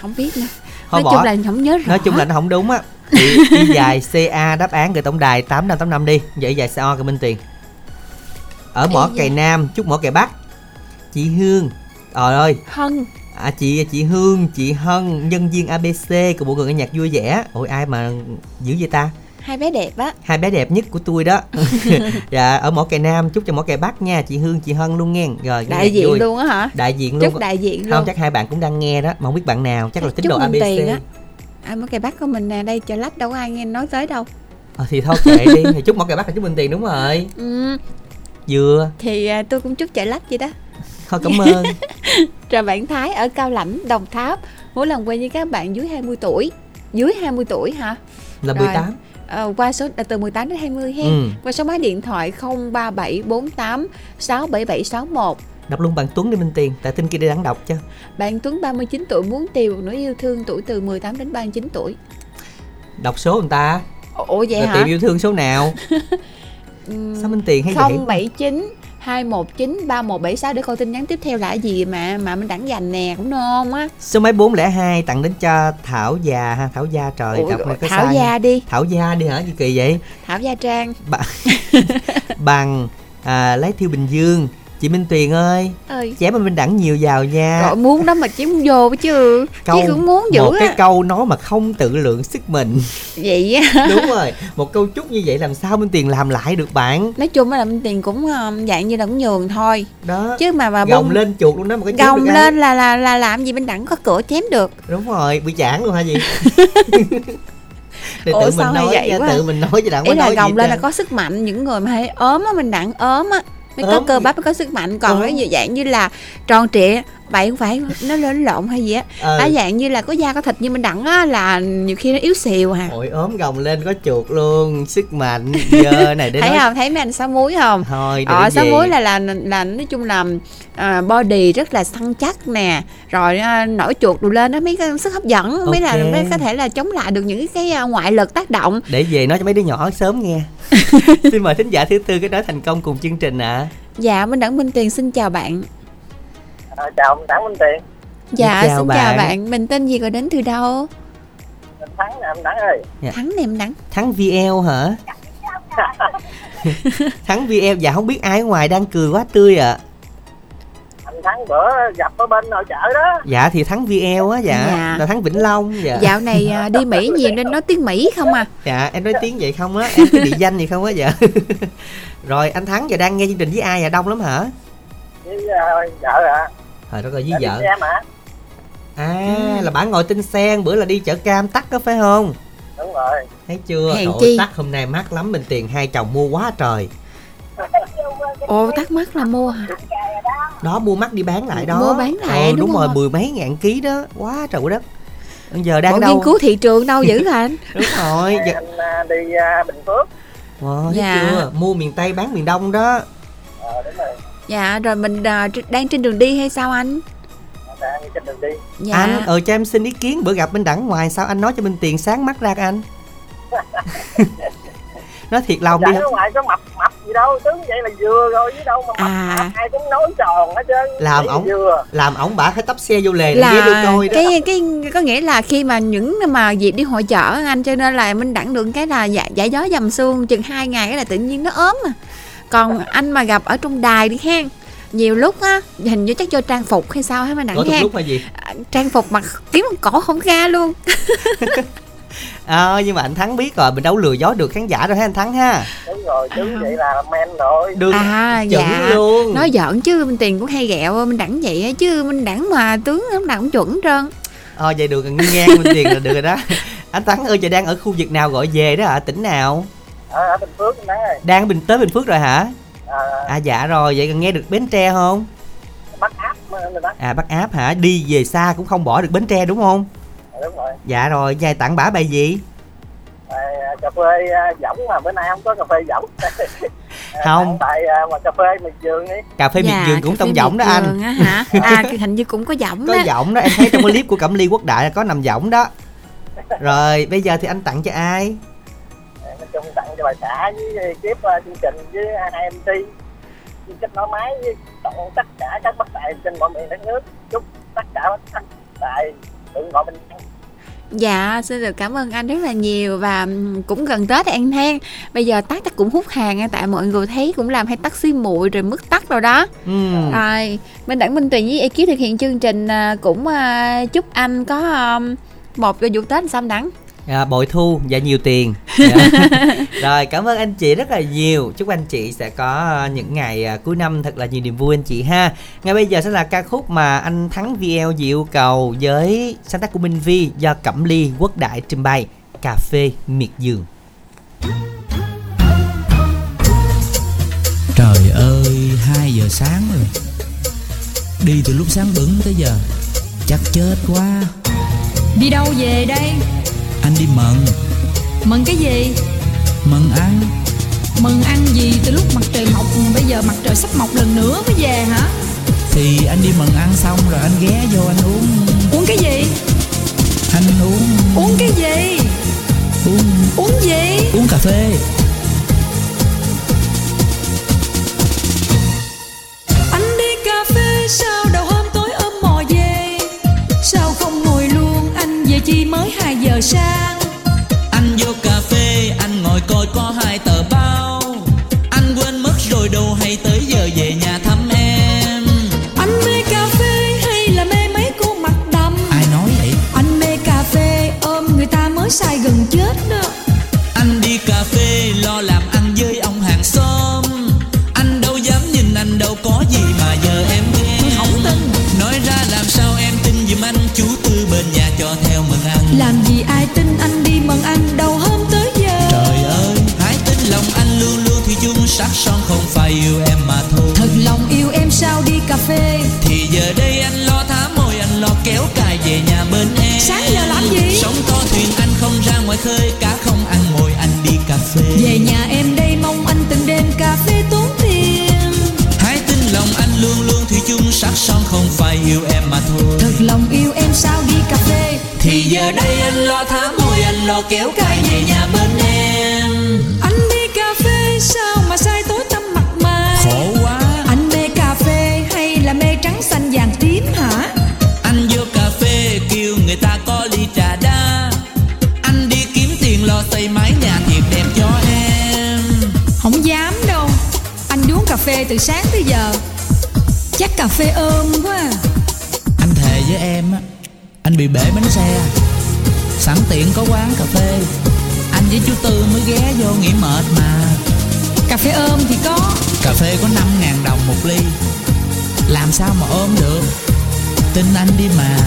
Không biết nữa. Thôi nói bỏ. chung là không nhớ rõ. nói chung là nó không đúng á thì y dài ca đáp án gửi tổng đài tám năm tám năm đi. Vậy dài co cảm ơn tiền ở mỏ cày nam chúc mỏ cày bắc. Chị hương. Trời ơi. Hân. À, chị chị hương chị hân nhân viên abc của bộ người nghe nhạc vui vẻ. Ôi ai mà dữ vậy ta? Hai bé đẹp á. Hai bé đẹp nhất của tôi đó. Dạ ở mỏ cày nam chúc cho mỏ cày bắc nha. Chị hương chị hân luôn nghe. Rồi đại diện vui. luôn á hả? Đại diện luôn. chúc đại diện luôn. không chắc hai bạn cũng đang nghe đó mà không biết bạn nào. Chắc là tín đồ abc á à mỏ cày bắc của mình nè đây chợ lách đâu có ai nghe nói tới đâu. À, thì thôi kệ đi. Thì chúc mỏ cày bắc là chúc mình tiền đúng rồi. Ừ. vừa. Thì à, tôi cũng chúc chợ lách vậy đó. Thôi cảm ơn. Rồi bạn Thái ở Cao Lãnh Đồng Tháp. Mỗi lần quen với các bạn dưới 20 tuổi. Dưới 20 tuổi hả? Là 18 à, qua số à, từ 18 đến 20 hen. Ừ. qua số máy điện thoại 03748 67761 đọc luôn bạn Tuấn đi Minh Tiền tại tin kia đi đáng đọc chứ bạn Tuấn 39 tuổi muốn tìm một nỗi yêu thương tuổi từ 18 đến 39 tuổi đọc số người ta Ủa vậy rồi hả? tìm yêu thương số nào sao Minh Tiền hay vậy 079 219 3176 để coi tin nhắn tiếp theo là cái gì mà mà mình đẳng dành nè cũng ngon á. số máy 402 tặng đến cho Thảo già ha Thảo gia trời Ủa, đọc có Thảo sai Gia đi. Thảo gia đi hả gì kỳ vậy Thảo Gia Trang. Ba- bằng à, lấy thiêu Bình Dương chị Minh Tuyền ơi Ơi. chém anh Minh Đẳng nhiều vào nha Rồi muốn đó mà chiếm vô chứ. Chứ cũng muốn dữ một cái á. câu nói mà không tự lượng sức mình Vậy á. đúng rồi một câu chúc như vậy làm sao Minh Tuyền làm lại được bạn Nói chung là Minh Tiền cũng um, dạng như là cũng nhường thôi. đó Chứ mà mà gồng lên chuột luôn đó một cái chém gồng ai. lên là là là làm gì bên đẳng có cửa chém được. đúng rồi bị chản luôn hả gì để Ủa, tự mình sao hay nói vậy nha, quá? tự mình nói chứ đặng Ý có là gồng lên là có sức mạnh những người mà hay ốm á mình đặng ốm á mới có cơ bắp mới có sức mạnh. Còn cái như dạng như là tròn trịa vậy không phải nó lớn lộn hay gì á. Ờ. à, dạng như là có da có thịt như mình đặng á là nhiều khi nó yếu xìu à. Ôi ốm gồng lên có chuột luôn sức mạnh giờ này để thấy nói không? Thấy mấy anh sáu muối không? Thôi ờ sáu muối là, là là nói chung là à, body rất là săn chắc nè. Rồi à, nổi chuột đồ lên nó mới có sức hấp dẫn mới là mới có thể là chống lại được những cái à, ngoại lực tác động. Để về nói cho mấy đứa nhỏ sớm nghe. Xin mời thính giả thứ tư cái nói thành công cùng chương trình ạ. Dạ minh đẳng minh tiền xin chào bạn À, chào ông Đảng Minh Tiền. Dạ chào xin bạn. chào bạn. mình tên gì rồi đến từ đâu? Mình Thắng nè ông Đảng ơi. Dạ. thắng này em đẳng thắng VL hả? Thắng VL dạ không biết ai ở ngoài đang cười quá tươi ạ. Anh Thắng bữa gặp ở bên nội chợ đó. Dạ thì thắng VL á dạ, Dạ. là thắng Vĩnh Long dạ. Dạo này à, đi Mỹ nhiều nên nói tiếng Mỹ không à? Dạ em nói tiếng vậy không á. Em có địa danh gì không á dạ. Rồi anh thắng giờ đang nghe chương trình với ai à? Đông lắm hả? Với uh, vợ ạ rồi với Em đi vợ à Ừ. là bạn ngồi tinh sen bữa là đi chợ cam tắc đó phải không? Đúng rồi. Thấy chưa? Hèn Trời chi. tắc hôm nay mắc lắm mình tiền hai chồng mua quá trời. Ồ thắc mắc là mua hả? Đó mua mắt đi bán lại đó. Mua bán lại, Ờ, đúng đúng rồi không? mười mấy ngàn ký đó. Quá trời đất. Bây giờ đang bộ đâu? nghiên cứu thị trường đâu dữ hả anh? Đúng rồi. Giờ... anh à, đi à, Bình Phước. Wow, thấy Dạ. chưa? Mua miền tây bán miền đông đó dạ rồi mình tr- đang trên đường đi hay sao anh? Đang trên đường đi. Dạ. Anh ờ cho em xin ý kiến bữa gặp bên đẳng ngoài sao anh nói cho bên tiền sáng mắt ra anh. Nói thiệt lòng đi. Chẳng ở ngoài có mập mập gì đâu tướng vậy là vừa rồi chứ đâu mà mập À. mập, ai cũng nói tròn hết trơn. Làm ổng- làm ổng bả phải tấp xe vô lề là coi đó. cái cái có nghĩa là khi mà những mà dịp đi hội chợ anh cho nên là mình đặng được cái là dạ, giải gió dầm xương chừng hai ngày cái là tự nhiên nó ốm à còn anh mà gặp ở trong đài đi hen. Nhiều lúc á hình như chắc cho trang phục hay sao hay mà đặng hen. lúc hay gì? À, trang phục mà kiếm một cổ không ra luôn. Ờ nhưng mà anh thắng biết rồi mình đâu lừa dối được khán giả đâu ha anh thắng ha. Đúng rồi chứ À. vậy là men rồi. Được à chuẩn dạ. luôn. Nói giỡn chứ minh tiền cũng hay ghẹo minh đẳng vậy á chứ minh đẳng mà tướng lúc nào cũng chuẩn hết trơn. Ờ vậy được ngang bên tiền là được rồi đó. Anh thắng ơi giờ đang ở khu vực nào gọi về đó hả? Tỉnh nào ở, ở bình phước nắng ơi đang bình tới bình phước rồi hả? À, à dạ rồi vậy còn nghe được bến tre không? Bắt áp à bắt áp hả? Đi về xa cũng không bỏ được bến tre đúng không? Đúng rồi. Dạ rồi dài tặng bả bài gì? À, cà phê à, võng mà bữa nay không có cà phê võng À, Không. tại à, mà cà phê miệt vườn đi. Cà phê miệt Dạ, vườn cũng tông giọng đó miệt anh á hả? À thì hình như cũng có giọng có giọng đó em thấy trong cái clip của cẩm ly quốc đại là có nằm giọng đó. Rồi bây giờ thì anh tặng cho ai cho bà xã với kiếp à, chương trình với hai mc kết nối máy với tặng tất cả các bất tài trên mọi miền đất nước chúc tất cả bất tài đừng gọi mình Dạ, xin được cảm ơn anh rất là nhiều và cũng gần Tết anh Than. Bây giờ tắt chắc cũng hút hàng nha, tại mọi người thấy cũng làm hay taxi muội rồi mức tắt rồi đó. ừ. Rồi, Minh Đẳng Minh Tuyền với ekip thực hiện chương trình à, cũng à, chúc anh có một vụ Tết xăm đắng. À, bội thu và nhiều tiền. Dạ. rồi cảm ơn anh chị rất là nhiều. Chúc anh chị sẽ có à, những ngày à, cuối năm thật là nhiều niềm vui anh chị ha. Ngay bây giờ sẽ là ca khúc mà anh thắng VL dị yêu cầu với sáng tác của Minh Vi do Cẩm Ly Quốc Đại trình bày cà phê miệt vườn Trời ơi, 2 giờ sáng rồi. Đi từ lúc sáng bừng tới giờ Chắc chết quá. Đi đâu về đây? Anh đi mận Mừng cái gì? Mận ăn Mừng ăn gì từ lúc mặt trời mọc Bây giờ mặt trời sắp mọc lần nữa mới về hả? Thì anh đi mận ăn xong rồi anh ghé vô anh uống Uống cái gì? Anh uống Uống cái gì? Uống Uống gì? Uống cà phê giờ đây anh lo thả môi anh lo kéo cài về nhà bên em. Anh đi cà phê sao mà say tối tăm mặt mày? Khổ quá. Anh mê cà phê hay là mê trắng xanh vàng tím hả? Anh vô cà phê kêu người ta có ly trà đá. Anh đi kiếm tiền lo xây mái nhà thiệt đẹp cho em. Không dám đâu. Anh uống cà phê từ sáng tới giờ. Chắc cà phê ôm bị bể bánh xe. Sẵn tiện có quán cà phê. Anh với chú Tư mới ghé vô nghỉ mệt mà. Cà phê ôm thì có. Cà phê có 5 ngàn đồng một ly. Làm sao mà ôm được? Tin anh đi mà.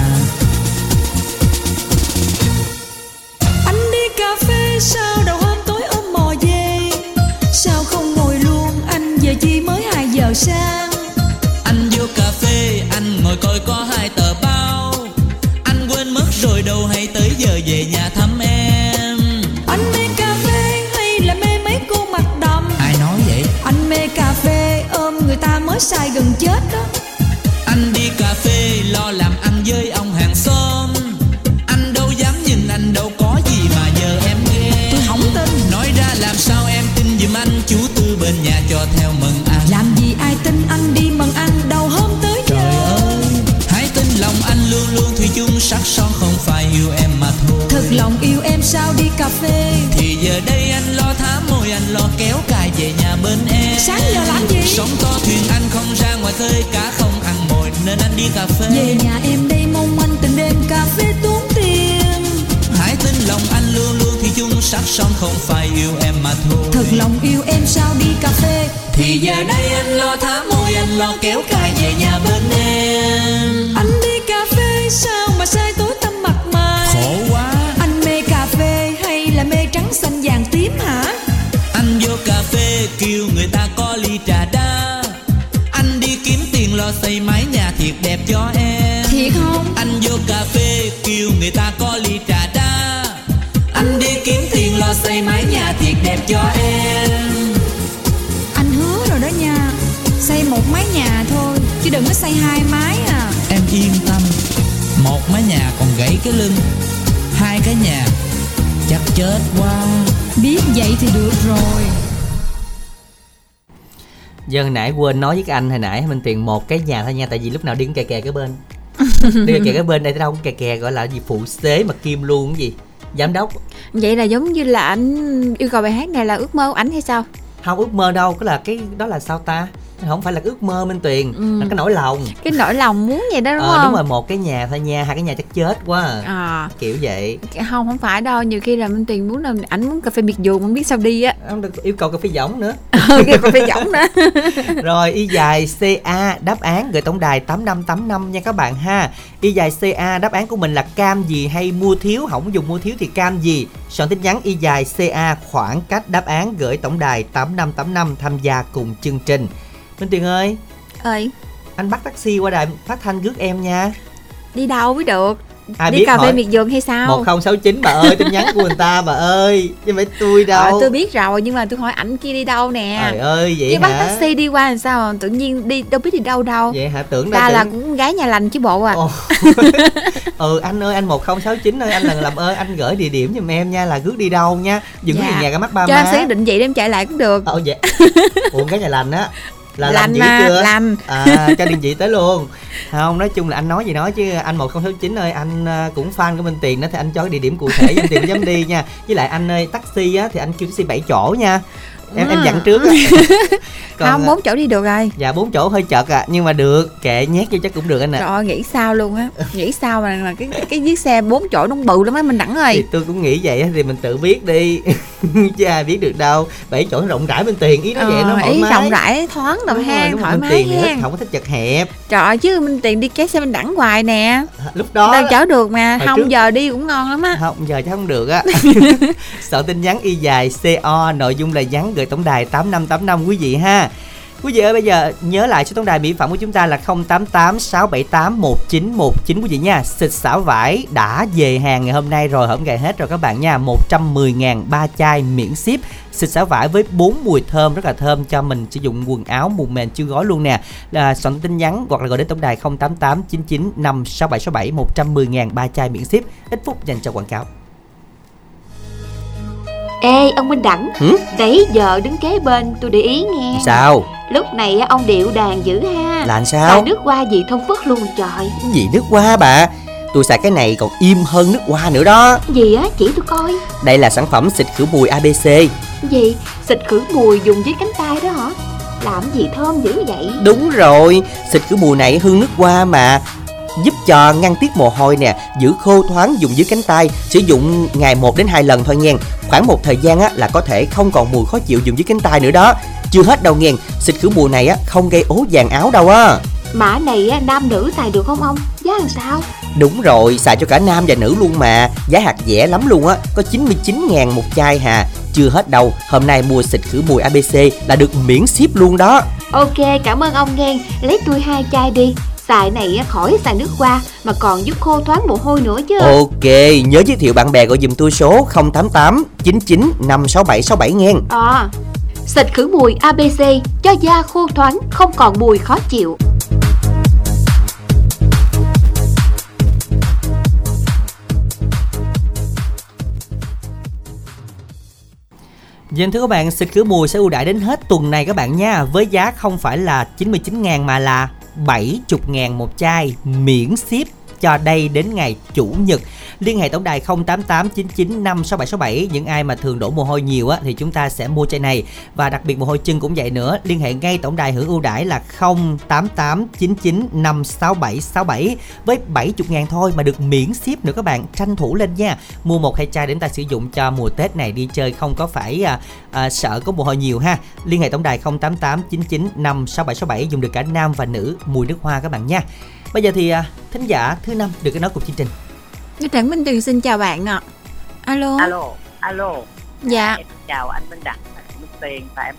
Ngoài khơi Cá không ăn mồi nên anh đi cà phê. Về nhà em đây mong anh từng đêm cà phê tốn tiền. Hãy tin lòng anh luôn luôn thì chung sắc son không phải yêu em mà thôi. Thật lòng yêu em sao đi cà phê? Thì giờ đây anh lo thả môi anh lo kéo cài về nhà bên em. Anh đi cà phê sao mà sai tối thiệt đẹp cho em. Thiệt không? Anh vô cà phê kêu người ta có ly trà đá. Anh đi kiếm tiền lo xây mái nhà thiệt đẹp cho em. Anh hứa rồi đó nha Xây một mái nhà thôi Chứ đừng có xây hai mái à. Em yên tâm một mái nhà còn gãy cái lưng hai cái nhà chắc chết quá. Biết vậy thì được rồi hồi nãy quên nói với cái anh hồi nãy mình tiền một cái nhà thôi nha tại vì lúc nào đi cũng kè kè cái bên. Đi kè cái bên đây đâu cũng kè kè gọi là gì phụ xế mà kim luôn cái gì giám đốc. Vậy là giống như là anh yêu cầu bài hát này là ước mơ của ảnh hay sao? không ước mơ đâu cái là cái đó là sao ta không phải là ước mơ minh tuyền Ừ. là cái nỗi lòng Cái nỗi lòng muốn vậy đó đúng ờ không? đúng rồi một cái nhà thôi nha hai cái nhà chắc chết quá à. À, kiểu vậy không không phải đâu nhiều khi là minh tiền muốn là ảnh muốn cà phê miệt vườn không biết sao đi á không được yêu cầu cà phê giống nữa Ừ, cà phê giống nữa Rồi y dài CA đáp án gửi tổng đài 8585 nha các bạn ha. Y dài CA đáp án của mình là cam gì hay mua thiếu, không dùng mua thiếu thì cam gì. Soạn tin nhắn y dài CA khoảng cách đáp án gửi tổng đài 8585 tham gia cùng chương trình. Minh Tuyền ơi, ơi anh bắt taxi qua đài phát thanh rước em nha. đi đâu mới được? Ai đi biết cà phê miệt vườn hay sao? 1069 bà ơi, tin nhắn của người ta bà ơi, chứ phải tôi đâu. Ờ, tôi biết rồi nhưng mà tôi hỏi ảnh kia đi đâu nè. Trời ơi vậy chứ bắt hả? taxi đi qua làm sao tự nhiên đi đâu biết đi đâu đâu. Vậy hả? Tưởng ta đâu là tưởng- cũng gái nhà lành chứ bộ à. Ồ. ừ anh ơi anh 1069 ơi anh lần làm ơn anh gửi địa điểm giùm em nha là rước đi đâu nha. Đừng có Dạ. về nhà cái mắt ba cho em má. sẽ định vị để em chạy lại cũng được. Ờ vậy. Ủa cái nhà lành á là làm dữ mà chưa? lành à cho điện vị tới luôn. Không nói chung là anh nói gì nói chứ anh 1069 ơi anh à, cũng fan của Minh Tiền đó thì anh cho cái địa điểm cụ thể Minh Tiền mới dám đi nha. Với lại anh ơi taxi á thì anh kêu taxi 7 chỗ nha. Em em À. dặn trước á. Còn, không à, bốn chỗ đi được rồi. dạ bốn chỗ hơi chật à nhưng mà được kệ nhét vô chắc cũng được anh ạ. Trời ơi nghĩ sao luôn á. Nghĩ sao mà, mà cái cái chiếc xe bốn chỗ nó bự lắm á mình đẳng thì ơi tôi cũng nghĩ vậy á, thì mình tự biết đi ai biết được đâu. Bảy chỗ rộng rãi bên tiền ý nó vậy nó Ờ, thoải ý mái. rộng rãi thoáng rồi, hang thoải bên mái tiền hen không có thích chật hẹp. Trời ơi, chứ Minh Tiền đi cái xe mình đẳng hoài nè. Lúc đó Đâu chở được mà Hồi Không trước- giờ đi cũng ngon lắm á. Không giờ chắc không được á. Sợ tin nhắn y dài co nội dung là nhắn gửi tổng đài 8585 quý vị ha Quý vị ơi bây giờ nhớ lại số tổng đài mỹ phẩm của chúng ta là 088 678 1919 quý vị nha. Xịt xả vải đã về hàng ngày hôm nay rồi, hổng ngày hết rồi các bạn nha. 110.000 ba chai miễn ship. Xịt xả vải với bốn mùi thơm rất là thơm cho mình sử dụng quần áo mùn mền chưa gói luôn nè. Là soạn tin nhắn hoặc là gọi đến tổng đài 088 99 56767 110.000 ba chai miễn ship. Ít phút dành cho quảng cáo. Ê ông Minh Đẳng Hử? Nãy giờ đứng kế bên tôi để ý nghe Sao? Lúc này ông điệu đàn dữ ha Là sao? nước hoa gì thông phất luôn trời Gì nước hoa bà? Tôi xài cái này còn im hơn nước hoa nữa đó. Gì á chỉ tôi coi Đây là sản phẩm xịt khử mùi ABC. Gì xịt khử mùi dùng dưới cánh tay đó hả Làm gì thơm dữ vậy Đúng rồi, xịt khử mùi này hương nước hoa mà giúp cho ngăn tiết mồ hôi nè, giữ khô thoáng dùng dưới cánh tay, sử dụng ngày 1 đến 2 lần thôi nha. Khoảng một thời gian á là có thể không còn mùi khó chịu dùng dưới cánh tay nữa đó. Chưa hết đâu nha, xịt khử mùi này á không gây ố vàng áo đâu á. Mã này á, nam nữ xài được không ông? Giá làm sao? Đúng rồi, xài cho cả nam và nữ luôn mà. Giá hạt rẻ lắm luôn á Có 99 ngàn một chai hà. Chưa hết đâu, hôm nay mua xịt khử mùi ABC là được miễn ship luôn đó. Ok cảm ơn ông nghe. Lấy tôi hai chai đi Xài này khỏi xài nước hoa Mà còn giúp khô thoáng mồ hôi nữa chứ. Ok, nhớ giới thiệu bạn bè gọi dùm tôi số 088 99 56767 nghe. À Xịt khử mùi ABC Cho da khô thoáng Không còn mùi khó chịu. Dân thưa các bạn, xịt khử mùi sẽ ưu đãi đến hết tuần này các bạn nha Với giá không phải là 99 ngàn mà là 70 ngàn một chai miễn ship cho đây đến ngày chủ nhật. Liên hệ tổng đài 0889956767 những ai mà thường đổ mồ hôi nhiều á thì chúng ta sẽ mua chai này. Và đặc biệt mồ hôi chân cũng vậy nữa. Liên hệ ngay tổng đài hưởng ưu đãi là 0889956767 với 70 ngàn thôi mà được miễn ship nữa các bạn. Tranh thủ lên nha. Mua một hai chai để chúng ta sử dụng cho mùa Tết này đi chơi. Không có phải à, à, sợ có mồ hôi nhiều ha. Liên hệ tổng đài 0889956767 dùng được cả nam và nữ mùi nước hoa các bạn nha bây giờ thì à, thính giả thứ năm được cái nói cùng chương trình Trần Minh Tuyền xin chào bạn ạ. Alo. alo alo Dạ. em chào anh Minh Đặng anh Minh Tiền và em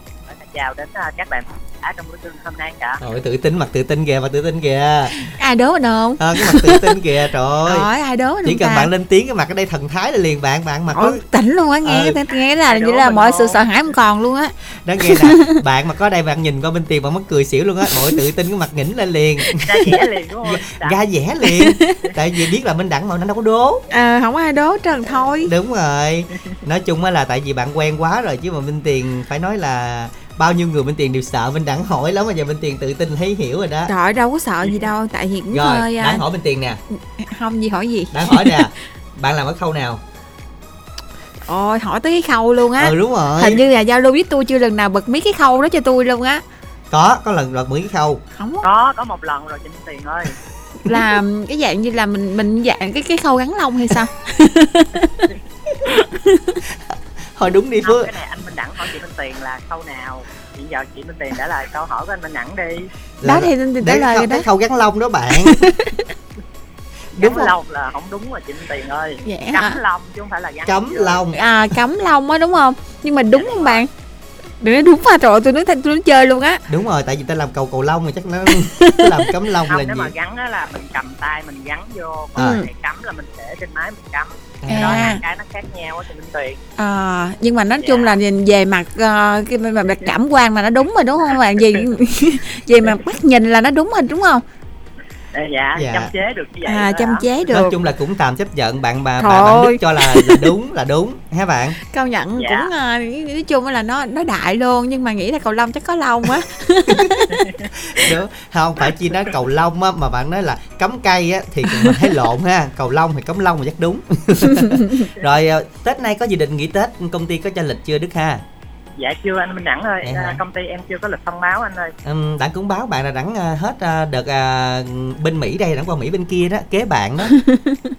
chào đến à, các bạn đã trong buổi trưa hôm nay cả. Rồi tự tin mặt tự tin kìa mặt tự tin kìa. Ai đố mình không? à, cái mặt tự tin kìa trời ơi. Ai đố mình chỉ cần ta? bạn lên tiếng cái mặt ở đây thần thái là liền bạn bạn mặt có Ôi, tỉnh luôn á nghe Ờ. nghe là vậy là mọi không? sự sợ hãi không còn luôn á. Đó nghe nè bạn mà có đây bạn nhìn qua bên tiền bạn mất cười xỉu luôn á. Mọi tự tin cái mặt nghỉnh lên liền. Ra dẻ liền đúng không? Ra vẻ liền. Tại vì biết là minh đẳng mà nó đâu có đố. À, không ai đố trần thôi. Đúng rồi. Nói chung á là tại vì bạn quen quá rồi chứ mà minh tiền phải nói là bao nhiêu người bên tiền đều sợ minh đẳng hỏi lắm mà giờ bên tiền tự tin thấy hiểu rồi đó. Trời ơi, đâu có sợ gì đâu tại vì cũng rồi hơi à, đáng hỏi bên tiền nè. Không gì hỏi gì? Đáng hỏi nè bạn làm ở khâu nào? Ôi hỏi tới cái khâu luôn á. Ừ đúng rồi. Hình như là giao lưu với tôi chưa lần nào bật mí cái khâu đó cho tôi luôn á. Có có lần lọt mười cái khâu. Không có có có một lần rồi chị Minh Tiền ơi. Là cái dạng như là mình mình dạng cái cái khâu gắn lông hay sao thôi đúng đi phước. cái này anh Minh Đặng hỏi chị Minh Tiền là câu nào? Hiện giờ chị Minh Tiền đã là câu hỏi của anh Minh Đặng đi. Đó thì thì trả Đấy, lời khâu, rồi đó. cái khâu gắn lông đó bạn. Đúng không? lông là không đúng rồi chị Minh Tiền ơi. Dạ. Cắm hả? lông chứ không phải là gắn cấm lông à cắm lông á đúng không? Nhưng mà đúng không bạn? đừng nói đúng mà trời ơi, tôi nói tôi nói chơi luôn á. Đúng rồi tại vì ta làm cầu cầu lông thì chắc nó nó làm cấm lông không là nếu gì? Mà gắn á là mình cầm tay mình gắn vô À. còn cái này cắm là mình để trên máy mình cắm À. đó hai cái nó khác nhau chị Minh Tiền à, nhưng mà nói Dạ. chung là nhìn về mặt ờ, cái mặt cảm quan là nó đúng rồi đúng không bạn gì về mặt bắt nhìn là nó đúng rồi đúng không Ờ, dạ, Dạ. chăm chế được như vậy à chăm hả? chế nói được chung là cũng tạm chấp nhận bạn bà bà bạn Thôi. đức cho là, là đúng là đúng ha bạn công nhận Dạ. cũng ờ, nói chung là nó nó đại luôn nhưng mà nghĩ là cầu lông chắc có lông á đúng không phải chi nói cầu lông á mà bạn nói là cấm cây á thì mình thấy lộn ha cầu lông thì cấm lông thì chắc đúng rồi ờ, tết nay có dự định nghỉ tết công ty có cho lịch chưa đức ha dạ chưa anh Minh Đẳng ơi Vậy hả? À, công ty em chưa có lịch thông báo anh ơi. Ừm, đặng cũng báo bạn là đặng ờ, hết ờ, đợt ờ, bên mỹ đây đặng qua mỹ bên kia đó kế bạn đó.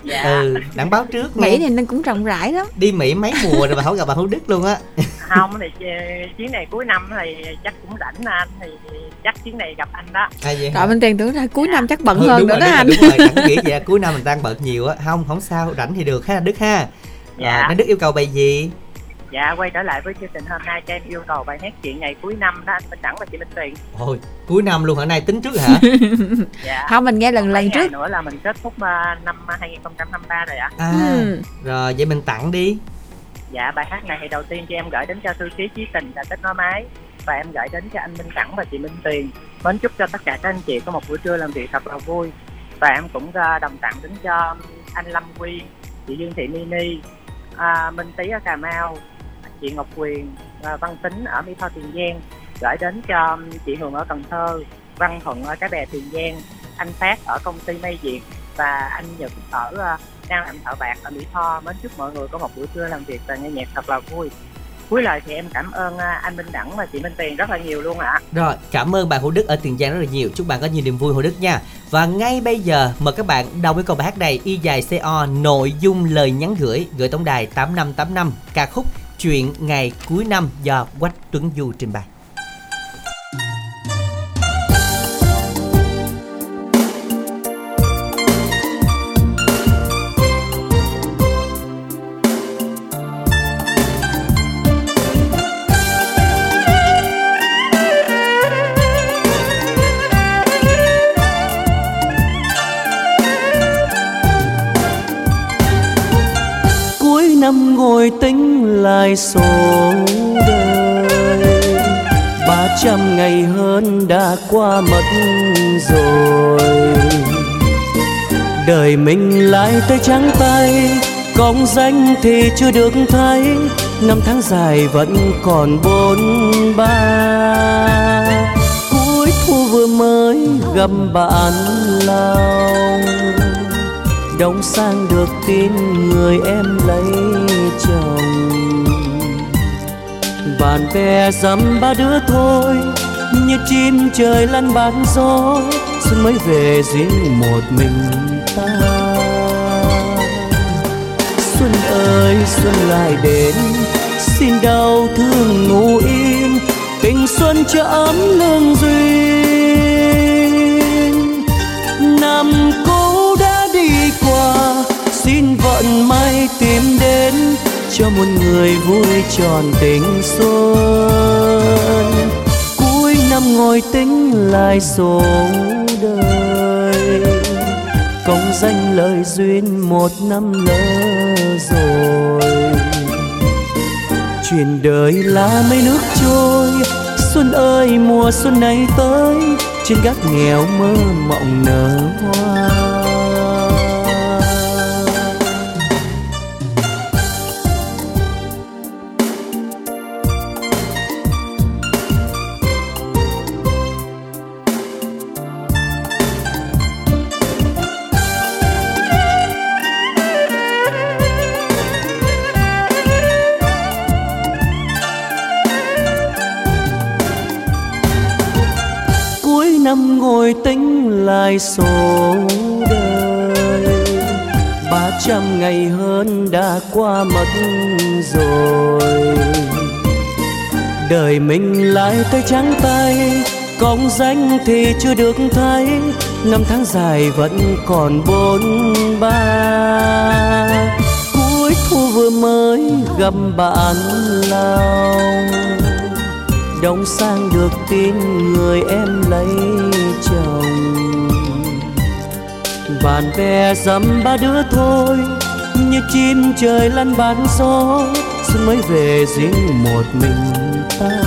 Dạ. Ừ đặng báo trước nghe thì nó cũng rộng rãi lắm. Đi mỹ mấy mùa rồi mà không gặp bạn hữu đức luôn á. Không thì ch- chuyến này cuối năm thì chắc cũng rảnh anh thì chắc chuyến này gặp anh đó. À, vậy rồi bên tiền tưởng là cuối năm chắc bận Ừ, hơn đúng nữa rồi, đó anh. đúng rồi nghĩ vậy cuối năm mình đang bận nhiều á. Không không sao rảnh thì được ha đức ha. Dạ. rồi, đức yêu cầu bài gì dạ quay trở lại với chương trình hôm nay cho em yêu cầu bài hát chuyện ngày cuối năm đó anh Minh Đẳng và chị Minh Tiền Ôi, cuối năm luôn hả? Nay tính trước hả? dạ. Không mình nghe lần lần trước. nữa là mình kết thúc à, năm 2023 rồi ạ. À, Ừ. rồi vậy mình tặng đi. dạ bài hát này thì đầu tiên cho em gửi đến cho thư ký chí tình là kết nối máy và em gửi đến cho anh Minh Đẳng và chị Minh Tiền mến chúc cho tất cả các anh chị có một buổi trưa làm việc thật là vui. Và em cũng à, đồng tặng đến cho anh Lâm Quy chị Dương Thị Mini à, Minh Tý ở Cà Mau chị Ngọc Quyền à, Văn Tính ở Mỹ Tho Tiền Giang gửi đến cho um, chị Hường ở Cần Thơ Văn Thuận ở Cái Bè Tiền Giang anh Phát ở công ty May Việt và anh Nhật ở à, đang làm thợ bạc ở Mỹ Tho mến chúc mọi người có một buổi trưa làm việc và nghe nhạc thật là vui cuối lời thì em cảm ơn à, anh Minh Đẳng và chị Minh Tiền rất là nhiều luôn ạ Rồi, cảm ơn bạn Hữu Đức ở Tiền Giang rất là nhiều. Chúc bạn có nhiều niềm vui Hữu Đức nha. Và ngay bây giờ mời các bạn đọc với câu bài hát này y dài CO nội dung lời nhắn gửi gửi tổng đài 8585 ca khúc Chuyện ngày cuối năm do Quách Tuấn Du trình bày. cuối năm ngồi tính lại số đời. Ba trăm ngày hơn đã qua mất rồi. Đời mình lại tay trắng tay công danh thì chưa được thấy. Năm tháng dài vẫn còn bốn ba. Cuối thu vừa mới gặp bạn lòng đông sang được tin người em lấy chồng. Bạn bè dăm ba đứa thôi như chim trời lăn bán gió xuân mới về riêng một mình ta. Xuân ơi xuân lại đến xin đau thương ngủ im, tình xuân cho ấm lương duyên. Tận mây may tìm đến cho một người vui tròn tình xuân. Cuối năm ngồi tính lại số đời, công danh lời duyên một năm lỡ rồi. Chuyện đời là mấy nước trôi, xuân ơi, mùa xuân này tới, trên gác nghèo mơ mộng nở hoa. Năm ngồi tính lại số đời. Ba trăm ngày hơn đã qua mất rồi. Đời mình lại tay trắng tay công danh thì chưa được thấy. Năm tháng dài vẫn còn bốn ba. Cuối thu vừa mới gặp bạn lòng đông sang được tin người em lấy chồng. Bạn bè dăm ba đứa thôi, như chim trời lăn bán gió xuân mới về riêng một mình ta.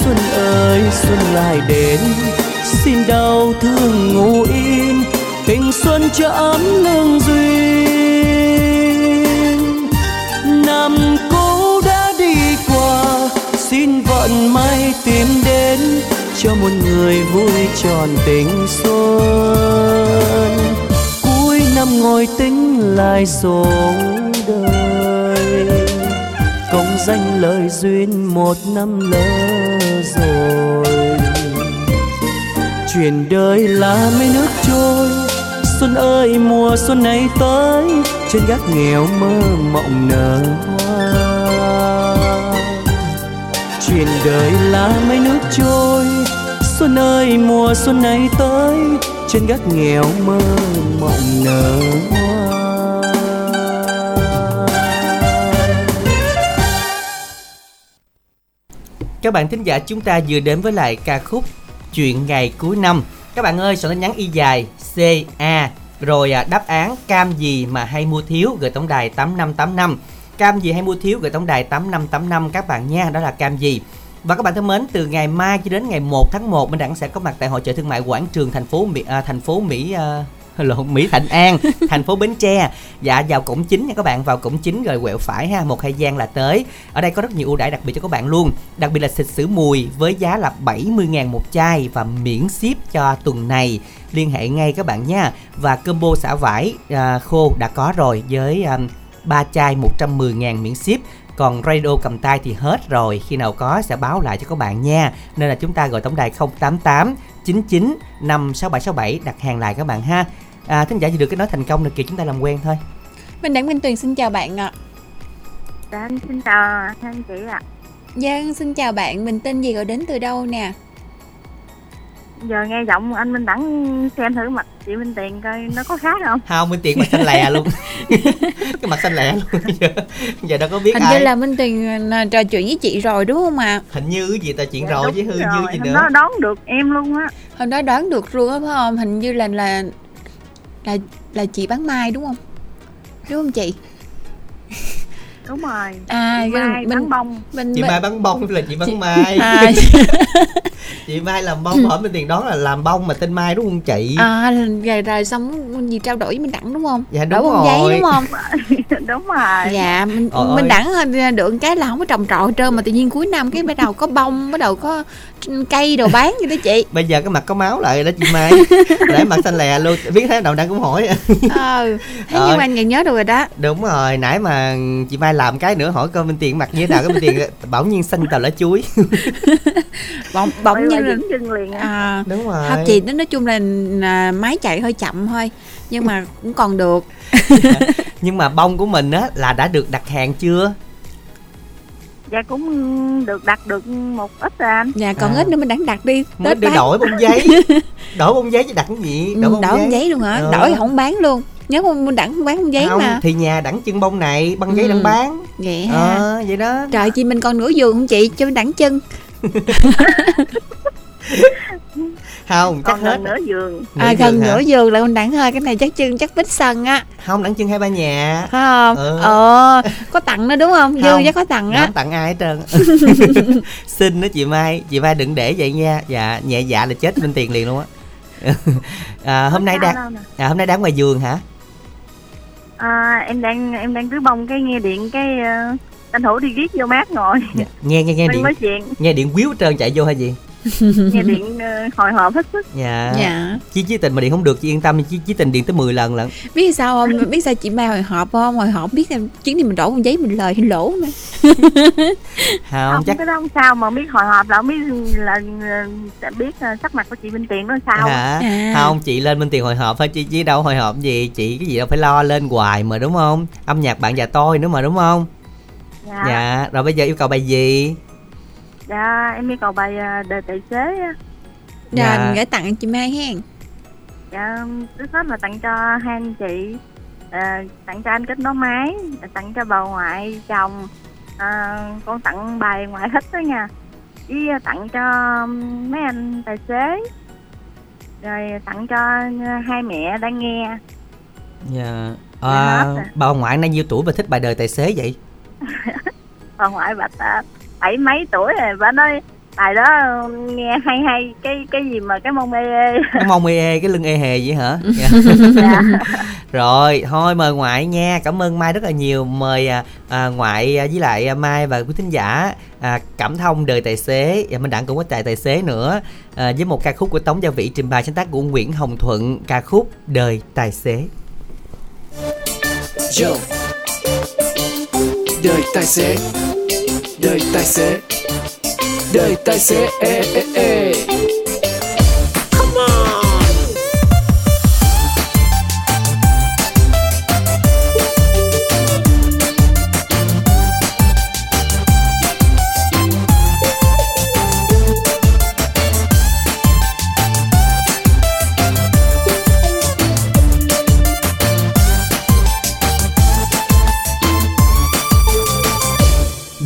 Xuân ơi, xuân lại đến, xin đau thương ngủ yên tình xuân cho ấm lương duyên. Xin vận may tìm đến cho một người vui tròn tình xuân. Cuối năm ngồi tính lại số đời, công danh lời duyên một năm lỡ rồi. Chuyện đời là mấy nước trôi, xuân ơi mùa xuân này tới, trên gác nghèo mơ mộng nở hoa chuyện đời là mấy nước trôi xuân ơi mùa xuân này tới trên gác nghèo mơ mộng nở hoa Các bạn thính giả chúng ta vừa đến với lại ca khúc Chuyện ngày cuối năm. Các bạn ơi, soạn tin nhắn y dài C A rồi à, đáp án cam gì mà hay mua thiếu gửi tổng đài 8585. Cam gì hay mua thiếu gửi tổng đài 8585 các bạn nha, đó là cam gì. Và các bạn thân mến, từ ngày mai cho đến ngày 1 tháng 1 Minh Đẳng sẽ có mặt tại hội chợ thương mại quảng trường thành phố Mỹ à, thành phố Mỹ à, lộn Mỹ Thạnh An, thành phố Bến Tre. Dạ vào cổng chính nha các bạn, vào cổng chính rồi quẹo phải ha, một hai gian là tới. Ở đây có rất nhiều ưu đãi đặc biệt cho các bạn luôn. Đặc biệt là xịt sữa mùi với giá là 70.000 một chai và miễn ship cho tuần này. Liên hệ ngay các bạn nha. Và combo xả vải à, khô đã có rồi với à, 3 chai 110.000 miễn ship còn radio cầm tay thì hết rồi khi nào có sẽ báo lại cho các bạn nha nên là chúng ta gọi tổng đài 088 99 56767 đặt hàng lại các bạn ha à, thính giả gì được cái nói thành công được kìa chúng ta làm quen thôi Minh Đẳng Minh Tuyền xin chào bạn ạ. Dạ, em xin chào anh chị ạ. Giang xin chào bạn, mình tên gì gọi đến từ đâu nè? Giờ nghe giọng anh Minh Đẳng xem thử mặt chị Minh Tiền coi nó có khác không? không minh tiện mặt xanh lè luôn cái mặt xanh lè luôn giờ, giờ đâu có biết Hình ai như là Minh Tuyền là trò chuyện với chị rồi đúng không ạ? hình như cái gì ta chuyện Dạ, rồi chứ hư như gì hôm nữa đó đón được em luôn á. Hôm đó đoán được luôn á phải không? Hình như là là là là chị bán mai đúng không? Đúng không chị? Đúng rồi. À Chị cái Mai bắn bông. mình chị mình- mai bắn bông là chị bắn mai? À, chị mai làm bông hỏi bên tiền đó là làm bông mà tên mai đúng không chị? À rồi, rồi xong gì trao đổi với mình đẳng đúng không? Dạ, đổi đúng giấy rồi. đúng không? Đúng rồi. Dạ mình Ôi mình đẳng được cái là không có trồng trọt hết trơn mà tự nhiên cuối năm cái bắt đầu có bông bắt đầu có cây đồ bán vậy đó chị. Bây giờ cái mặt có máu lại đó chị mai. Để mặt xanh lè luôn. Biết thế nào đang cũng hỏi. Ờ thế Ờ. nhưng mà anh nhớ được rồi đó. Đúng rồi nãy mà chị mai làm cái nữa hỏi coi bên tiền mặt như thế nào cái bên tiền bảo nhiên xanh tàu lá chuối. Bỗng bỗng như là là chân liền à, đúng rồi. Không chị nói chung là à, máy chạy hơi chậm thôi nhưng mà cũng còn được. Nhưng mà bông của mình á là đã được đặt hàng chưa? Dạ cũng được đặt được một ít rồi anh. Dạ còn À. ít nữa mình đẳng đặt đi. Mới đi bán. đổi bông giấy. Đổi bông giấy chứ đặt cái gì? Ừ, đổi bông đổi giấy, bông giấy. luôn hả? Ừ. đổi không bán luôn nhớ không mình đẳng không bán bông giấy không mà. thì nhà đẳng chân bông này băng giấy Ừ. đang bán. Vậy ha ờ vậy đó. Trời chị mình còn nửa giường không chị? Cho mình đẳng chân. Không chắc còn hết. nửa giường. À, gần hả? nửa giường là mình đẳng thôi. Cái này chắc chân chắc bít sân á. Không đẳng chân hai ba nhà. Phải không? Ừ. ờ có tặng nữa đúng không? Dư chắc có tặng á. Không tặng ai hết trơn. Xin đó chị mai. Chị mai đừng để vậy nha. Dạ nhẹ dạ là chết bên tiền liền luôn á. À, hôm nay đang à, hôm nay đang ngoài giường hả à, em đang em đang cứ bông cái nghe điện cái uh, tranh thủ đi ghét vô mát ngồi. Nghe nghe nghe Mình điện nghe điện quýu trơn chạy vô hay gì nghe điện ờ, hồi hộp hết sức. Dạ. Dạ. Chí chí tình mà điện không được chị yên tâm chí chí tình điện tới 10 lần lận. Biết sao không? Biết sao chị mai hồi hộp không? Hồi hộp biết em chuyến đi mình đổ con giấy mình lời hay lỗ nữa không không chắc cái đó không sao mà biết hồi hộp là không biết là ờ, sẽ biết ờ, sắc mặt của chị Minh Tiền nó sao. Hả? À. không chị lên bên tiền hồi hộp thôi chị chỉ đâu hồi hộp gì chị cái gì đâu phải lo lên hoài mà đúng không? Âm nhạc bạn và tôi nữa mà đúng không? Dạ. dạ rồi bây giờ yêu cầu bài gì dạ em yêu cầu bài ờ, đời tài xế á. dạ. Dạ. mình gửi tặng chị mai hen. Dạ trước hết là tặng cho hai anh chị ờ, tặng cho anh kết nối máy tặng cho bà ngoại chồng à, con tặng bài ngoại thích đó nha. Với ờ, tặng cho mấy anh tài xế. Rồi tặng cho hai mẹ đang nghe. Dạ. Dạ, à, bà ngoại nay nhiêu tuổi mà thích bài đời tài xế vậy? Bà ngoại bà bảy mấy tuổi rồi bà nói bài đó nghe hay hay cái cái gì mà cái mông ê ê? Nó mong ê ê cái lưng ê hề vậy hả? Dạ. dạ. rồi thôi mời ngoại nha. Cảm ơn mai rất là nhiều. Mời à, à, ngoại à, với lại à, mai và quý thính giả à, cảm thông đời tài xế. Và minh đặng cũng có tài tài xế nữa. À, với một ca khúc của tống gia vĩ trình bày sáng tác của nguyễn hồng thuận ca khúc đời tài xế. Yo. Đời tài xế Đời tài xế Đời tài xế ê, ê, ê.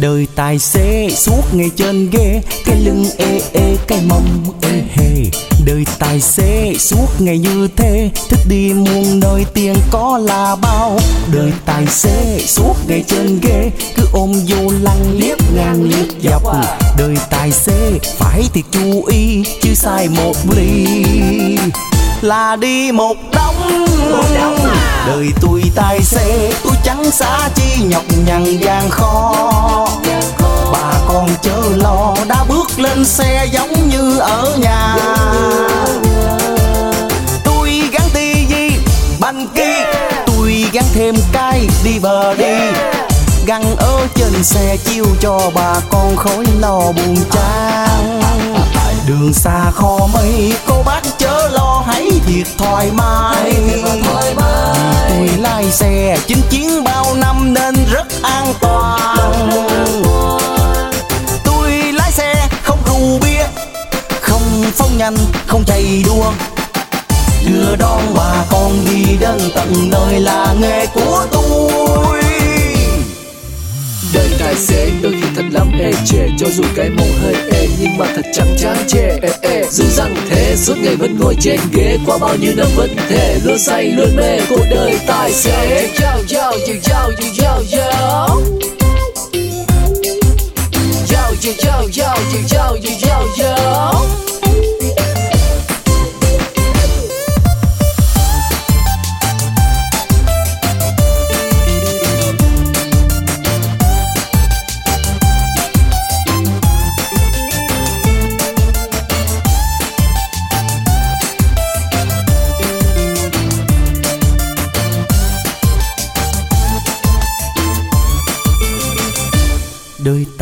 Đời tài xế suốt ngày trên ghế, cái lưng ê ê, cái mông ê hề. Đời tài xế suốt ngày như thế, thích đi muôn nơi tiền có là bao. Đời tài xế suốt ngày trên ghế, cứ ôm vô lăng liếc ngang liếc dọc. Đời tài xế phải thiệt chú ý, chứ sai một ly là đi một đống. Đời tôi tài xế tôi chẳng xa chi nhọc nhằn gian khó. Bà con chớ lo đã bước lên xe giống như ở nhà. Tôi gắn tivi banh kia tôi gắn thêm cái đi bờ đi. Găng ở trên xe chiêu cho bà con khỏi lo buồn chán. Đường xa kho mây hãy thiệt thoải mái. Tôi lái xe chinh chiến bao năm nên rất an toàn. Tôi lái xe không rượu bia không phóng nhanh không chạy đua. Đưa đón bà con đi đến tận nơi là nghề của tôi đời tài xế đôi khi thật lắm, ê, chê, cho dù cái mông hơi ê, nhưng mà thật chẳng chán chê, ê ê. Dù rằng thế, suốt ngày vẫn ngồi trên ghế, qua bao nhiêu năm vẫn thể luôn say, luôn mê, cuộc đời tài xế yo yo yo yo yo yo. Yo yo yo yo yo yo yo yo.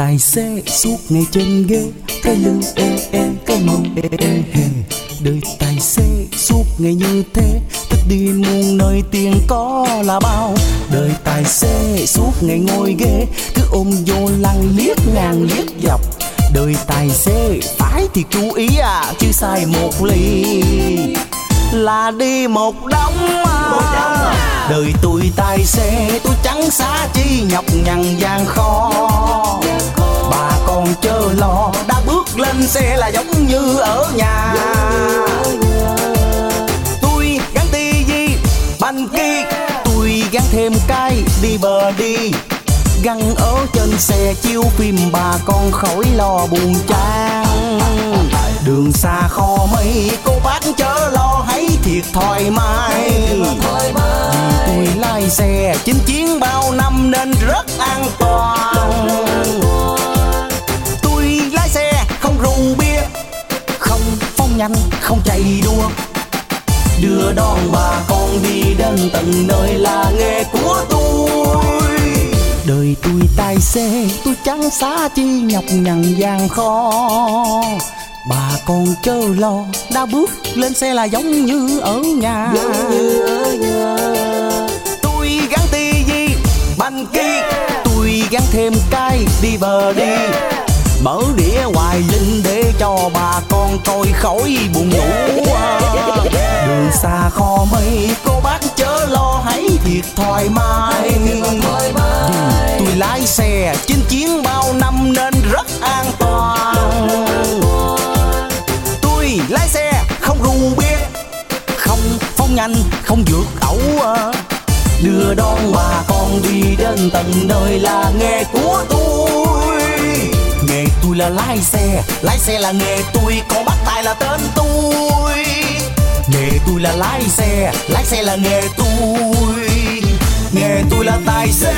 Tài xế suốt ngày trên ghế, cái lưng ê ê, cái mông ê ê hề. Đời tài xế suốt ngày như thế, thích đi muôn nơi tiền có là bao. Đời tài xế suốt ngày ngồi ghế, cứ ôm vô lăng liếc ngang liếc dọc. Đời tài xế phải thì chú ý à chứ sai một ly. Là đi một đống à. à đời tôi tài xế tôi chẳng xa chi nhọc nhằn gian khó. Bà con chớ lo đã bước lên xe là giống như ở nhà. Tôi gắn tivi banh kia tôi gắn thêm cái đi bờ đi. Gắn ở trên xe chiếu phim bà con khỏi lo buồn chán. Đường xa kho mây, cô bác chớ lo hãy thiệt thoải mái vì ngồi lái xe chinh chiến bao năm nên rất an toàn. Tôi lái xe không rượu bia, không phóng nhanh, không chạy đua. Đưa đón bà con đi đến tận nơi là nghề của tôi. Đời tôi tài xế, tôi chẳng xá chi nhọc nhằn gian khó. Bà con chớ lo, đã bước lên xe là giống như ở nhà. Giống như ở nhà banh kia tôi gắn thêm cái đi bờ đi. Mở đĩa hoài linh để cho bà con coi khỏi buồn ngủ. Đường xa kho mây, cô bác chớ lo, hãy thiệt thoải mái. Tôi lái xe chinh chiến bao năm nên rất an toàn. Tôi lái xe không rượu bia, không phóng nhanh, không vượt ẩu đưa đón bà con đi đến tận nơi là nghề của tôi. Nghề tôi là lái xe lái xe là nghề tôi còn bắt tay là tên tôi. Nghề tôi là lái xe lái xe là nghề tôi. Nghề tôi là tài xế.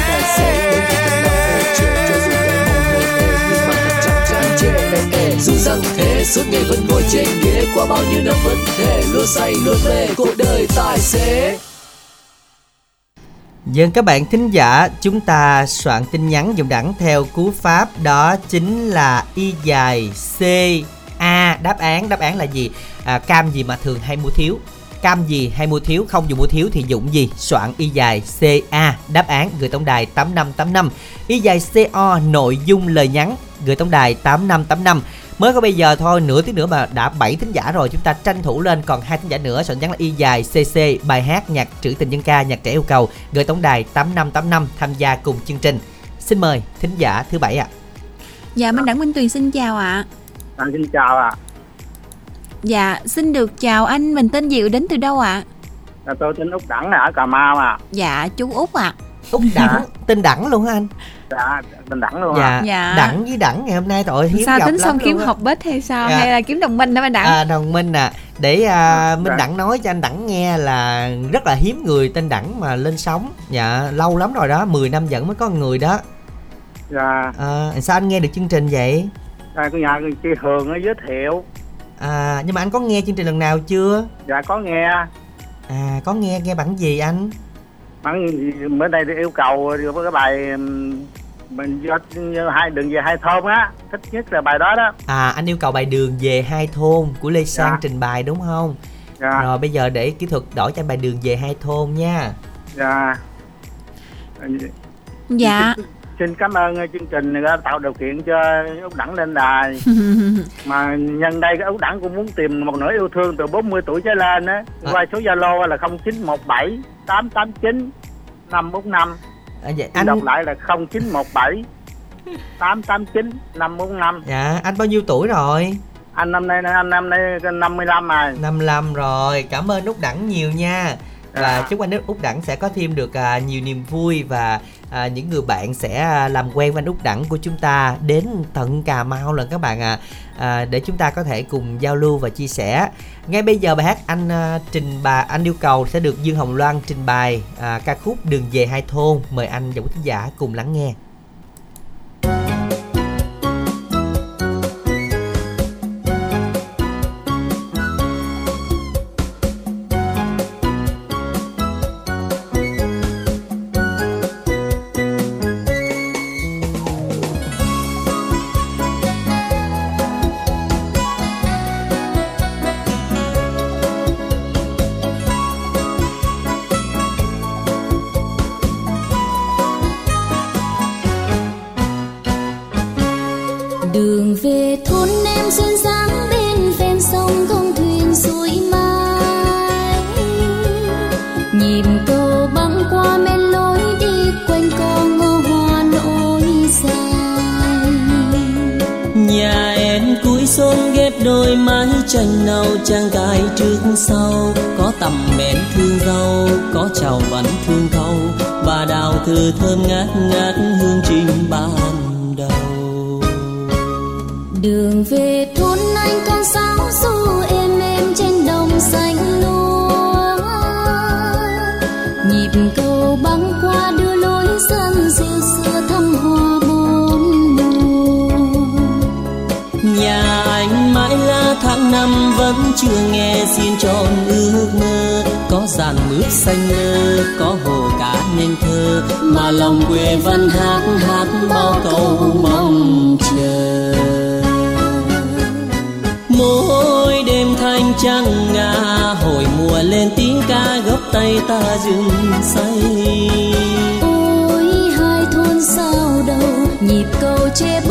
Dù rằng thế, suốt ngày vẫn ngồi trên ghế, qua bao nhiêu năm vẫn thế luôn say, luôn mê cuộc đời tài xế. Dân các bạn thính giả, chúng ta soạn tin nhắn dùng đẳng theo cú pháp đó chính là y dài C A đáp án đáp án là gì? À, cam gì mà thường hay mua thiếu? Cam gì hay mua thiếu? Không dùng mua thiếu thì dụng gì? Soạn y dài C A đáp án gửi tổng đài 8585. Y dài co nội dung lời nhắn gửi tổng đài 8585 mới có bây giờ thôi nửa tiếng nữa mà đã 7 thính giả rồi. Chúng ta tranh thủ lên còn hai thính giả nữa. Soạn nhắn là y dài cc bài hát nhạc trữ tình dân ca nhạc trẻ yêu cầu. Gửi tổng đài 8585 tham gia cùng chương trình. Xin mời thính giả thứ bảy ạ. Dạ Minh Đẳng Minh Tuyền xin chào ạ. À, xin chào ạ. Dạ xin được chào anh. Mình tên Diệu đến từ đâu ạ? À. tôi tên Úc Đẳng ở Cà Mau à. Dạ chú Út ạ út đẳng tên đẳng luôn hả anh Dạ, tên Đẳng luôn dạ. Dạ. đẳng với đẳng ngày hôm nay tội hiếm Sao gặp tính xong kiếm học bếp hay sao Dạ. Hay là kiếm đồng minh đó Minh Đẳng À, đồng minh à để à, minh Dạ. đẳng nói cho anh đẳng nghe là rất là hiếm người tên đẳng mà lên sóng dạ lâu lắm rồi đó 10 năm vẫn mới có người đó Dạ, à, sao anh nghe được chương trình vậy à, cái nhà chị Hường nó giới thiệu. à nhưng mà anh có nghe chương trình lần nào chưa Dạ có nghe. à có nghe nghe bản gì anh Bữa nay thì yêu cầu với cái bài mình do hai đường về hai thôn á, thích nhất là bài đó đó. à anh yêu cầu bài đường về hai thôn của lê sang Dạ. trình bày đúng không Dạ, rồi bây giờ để kỹ thuật đổi cho anh bài đường về hai thôn nha dạ. Dạ Xin cảm ơn uh, chương trình đã tạo điều kiện cho Úc Đẳng lên đài. mà nhân đây cái Úc Đẳng cũng muốn tìm một nửa yêu thương từ 40 tuổi trở lên á. À. Qua số Zalo là 0917 889 545. à, vậy Anh anh đọc lại là 0917 889 545. dạ anh bao nhiêu tuổi rồi Anh năm nay anh năm nay 55 rồi. 55 rồi cảm ơn út đẳng nhiều nha và À. chúc anh út đẳng sẽ có thêm được à, nhiều niềm vui và à, những người bạn sẽ à, làm quen với anh út đẳng của chúng ta đến tận cà mau lần các bạn ạ. À. à, để chúng ta có thể cùng giao lưu và chia sẻ. Ngay bây giờ bài hát anh à, trình bày anh yêu cầu sẽ được dương hồng loan trình bày à, ca khúc đường về hai thôn. Mời anh và quý khán giả cùng lắng nghe. Xuân đôi mái tranh nâu trang gai trước sau. Có tầm mến thương dâu có chào vẫn thương thâu và đào thư thơm ngát ngát hương trình ban đầu. Đường về chưa nghe xin cho ước mơ. Có dàn mướp xanh lơ có hồ cá nên thơ. Mà lòng quê vẫn hát hát bao câu mong chờ. Mỗi đêm thanh trăng ngà, hồi mùa lên tiếng ca gốc tay ta rừng say. Ôi, hai thôn sao đầu, nhịp cầu chép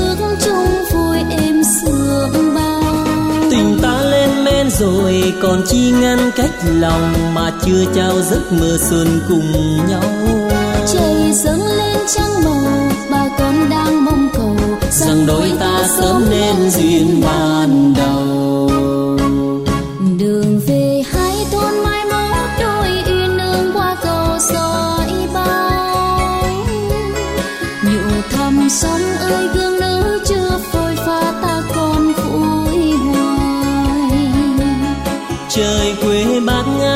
rồi còn chi ngăn cách lòng mà chưa trao giấc mơ xuân cùng nhau. Trời dâng lên trăng màu bà con đang mong cầu rằng đôi ta sớm nên duyên ban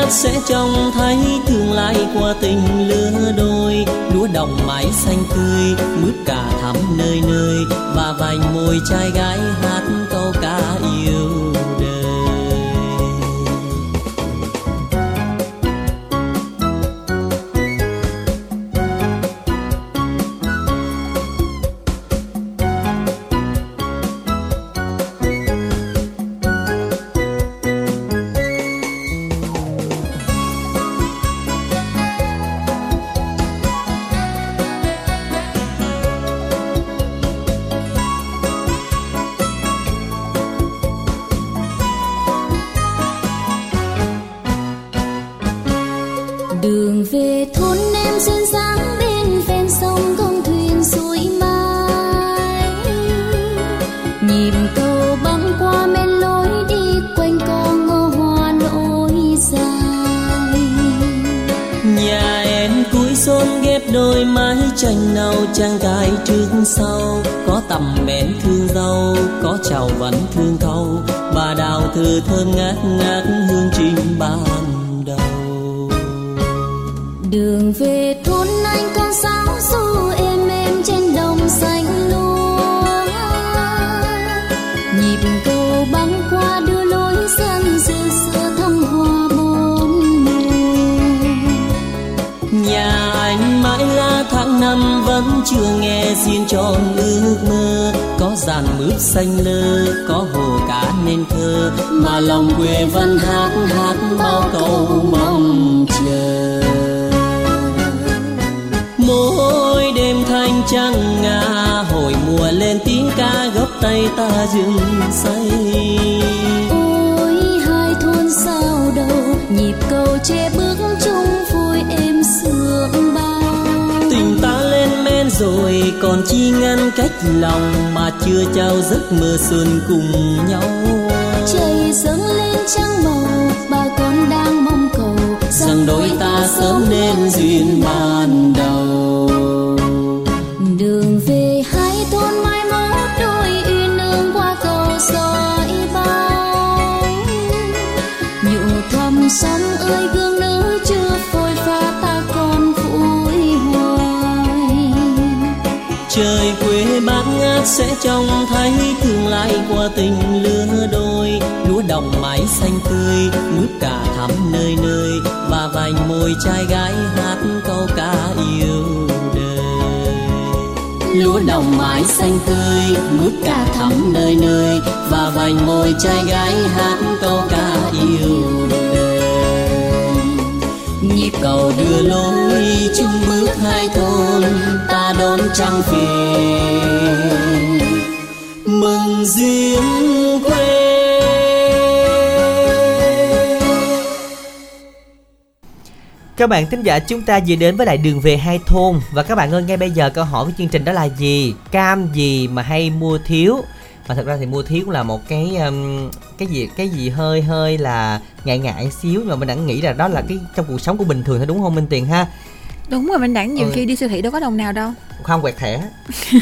chắc sẽ trông thấy tương lai qua tình lứa đôi. Lúa đồng mái xanh tươi mướp cả thắm nơi nơi và vành môi trai gái hát câu ca yêu đời. Đường về thôn anh con sáo du êm êm trên đồng xanh lúa. Nhịp cầu băng qua đưa lối dân dịu xưa thăm hoa bốn mùa. Nhà anh mãi là tháng năm, vẫn chưa nghe xin tròn ước mơ. Có dàn mướp xanh lơ, có hồ cá nên thơ. Mà lòng quê vẫn hát hát bao câu mong chờ. Trăng ngà hồi mùa lên tiếng ca gốc tay ta rừng say. Ôi hai thôn sao đầu nhịp cầu che bước chung vui êm sương bao. Tình ta lên men rồi còn chi ngăn cách lòng mà chưa trao giấc mơ xuân cùng nhau. Trời dâng lên trăng màu bà con đang mong cầu rằng đôi ta sớm nên duyên ban đầu sẽ trông thấy tương lai qua tình lứa đôi. Lúa đồng mái xanh tươi mướp cả thắm nơi nơi. Và vành môi trai gái hát câu ca yêu đời. Lúa đồng mái xanh tươi mướp cả thắm nơi nơi. Và vành môi trai gái hát câu ca yêu đời cầu đưa lối chung bước hai thôn, ta đón trăng về mừng riêng quê Các bạn thính giả, chúng ta vừa đến với lại đường về hai thôn Và các bạn ơi, ngay bây giờ câu hỏi của chương trình đó là gì? Cam gì mà hay mua thiếu? Và thật ra thì mua thiếu cũng là một cái um, cái gì cái gì hơi hơi là ngại ngại xíu nhưng mà mình đã nghĩ là đó là cái trong cuộc sống của bình thường thôi đúng không Minh Tiền ha? đúng rồi mình đẳng nhiều Ừ. khi đi siêu thị đâu có đồng nào đâu Không quẹt thẻ.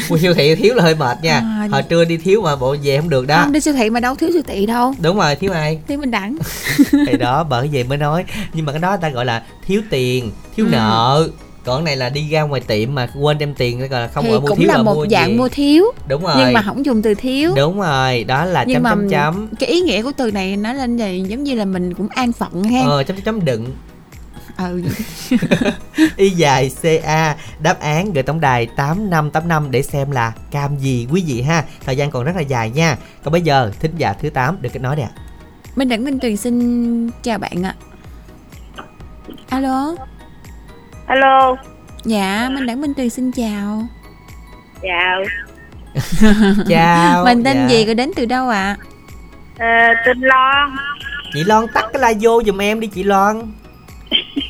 Mua siêu thị thiếu là hơi mệt nha. À, Hồi trưa đi thiếu mà bộ về không được đó. không đi siêu thị mà đâu thiếu siêu thị đâu Đúng rồi, thiếu ai? thì mình đẳng thì đó bởi vậy mới nói nhưng mà cái đó người ta gọi là thiếu tiền thiếu Ừ. nợ còn này là đi ra ngoài tiệm mà quên đem tiền gọi là không thì gọi mua cũng thiếu là một mua dạng gì. mua thiếu đúng rồi. nhưng mà không dùng từ thiếu. Đúng rồi đó là nhưng chấm mà chấm chấm. cái ý nghĩa của từ này nó lên là giống như là mình cũng an phận ha. Ờ chấm chấm chấm đựng. Ừ. y dài ca đáp án gửi tổng đài tám năm tám năm để xem là cam gì quý vị ha. Thời gian còn rất là dài nha. Còn bây giờ thính giả thứ 8 được kết nối nè. Minh Đẳng Minh Tuyền xin chào bạn ạ. Alo Alo, Dạ Minh Đẳng Minh Tuyền xin chào chào. chào Mình tên dạ. gì rồi đến từ đâu ạ Ờ, tên Loan. chị Loan tắt cái la vô giùm em đi chị Loan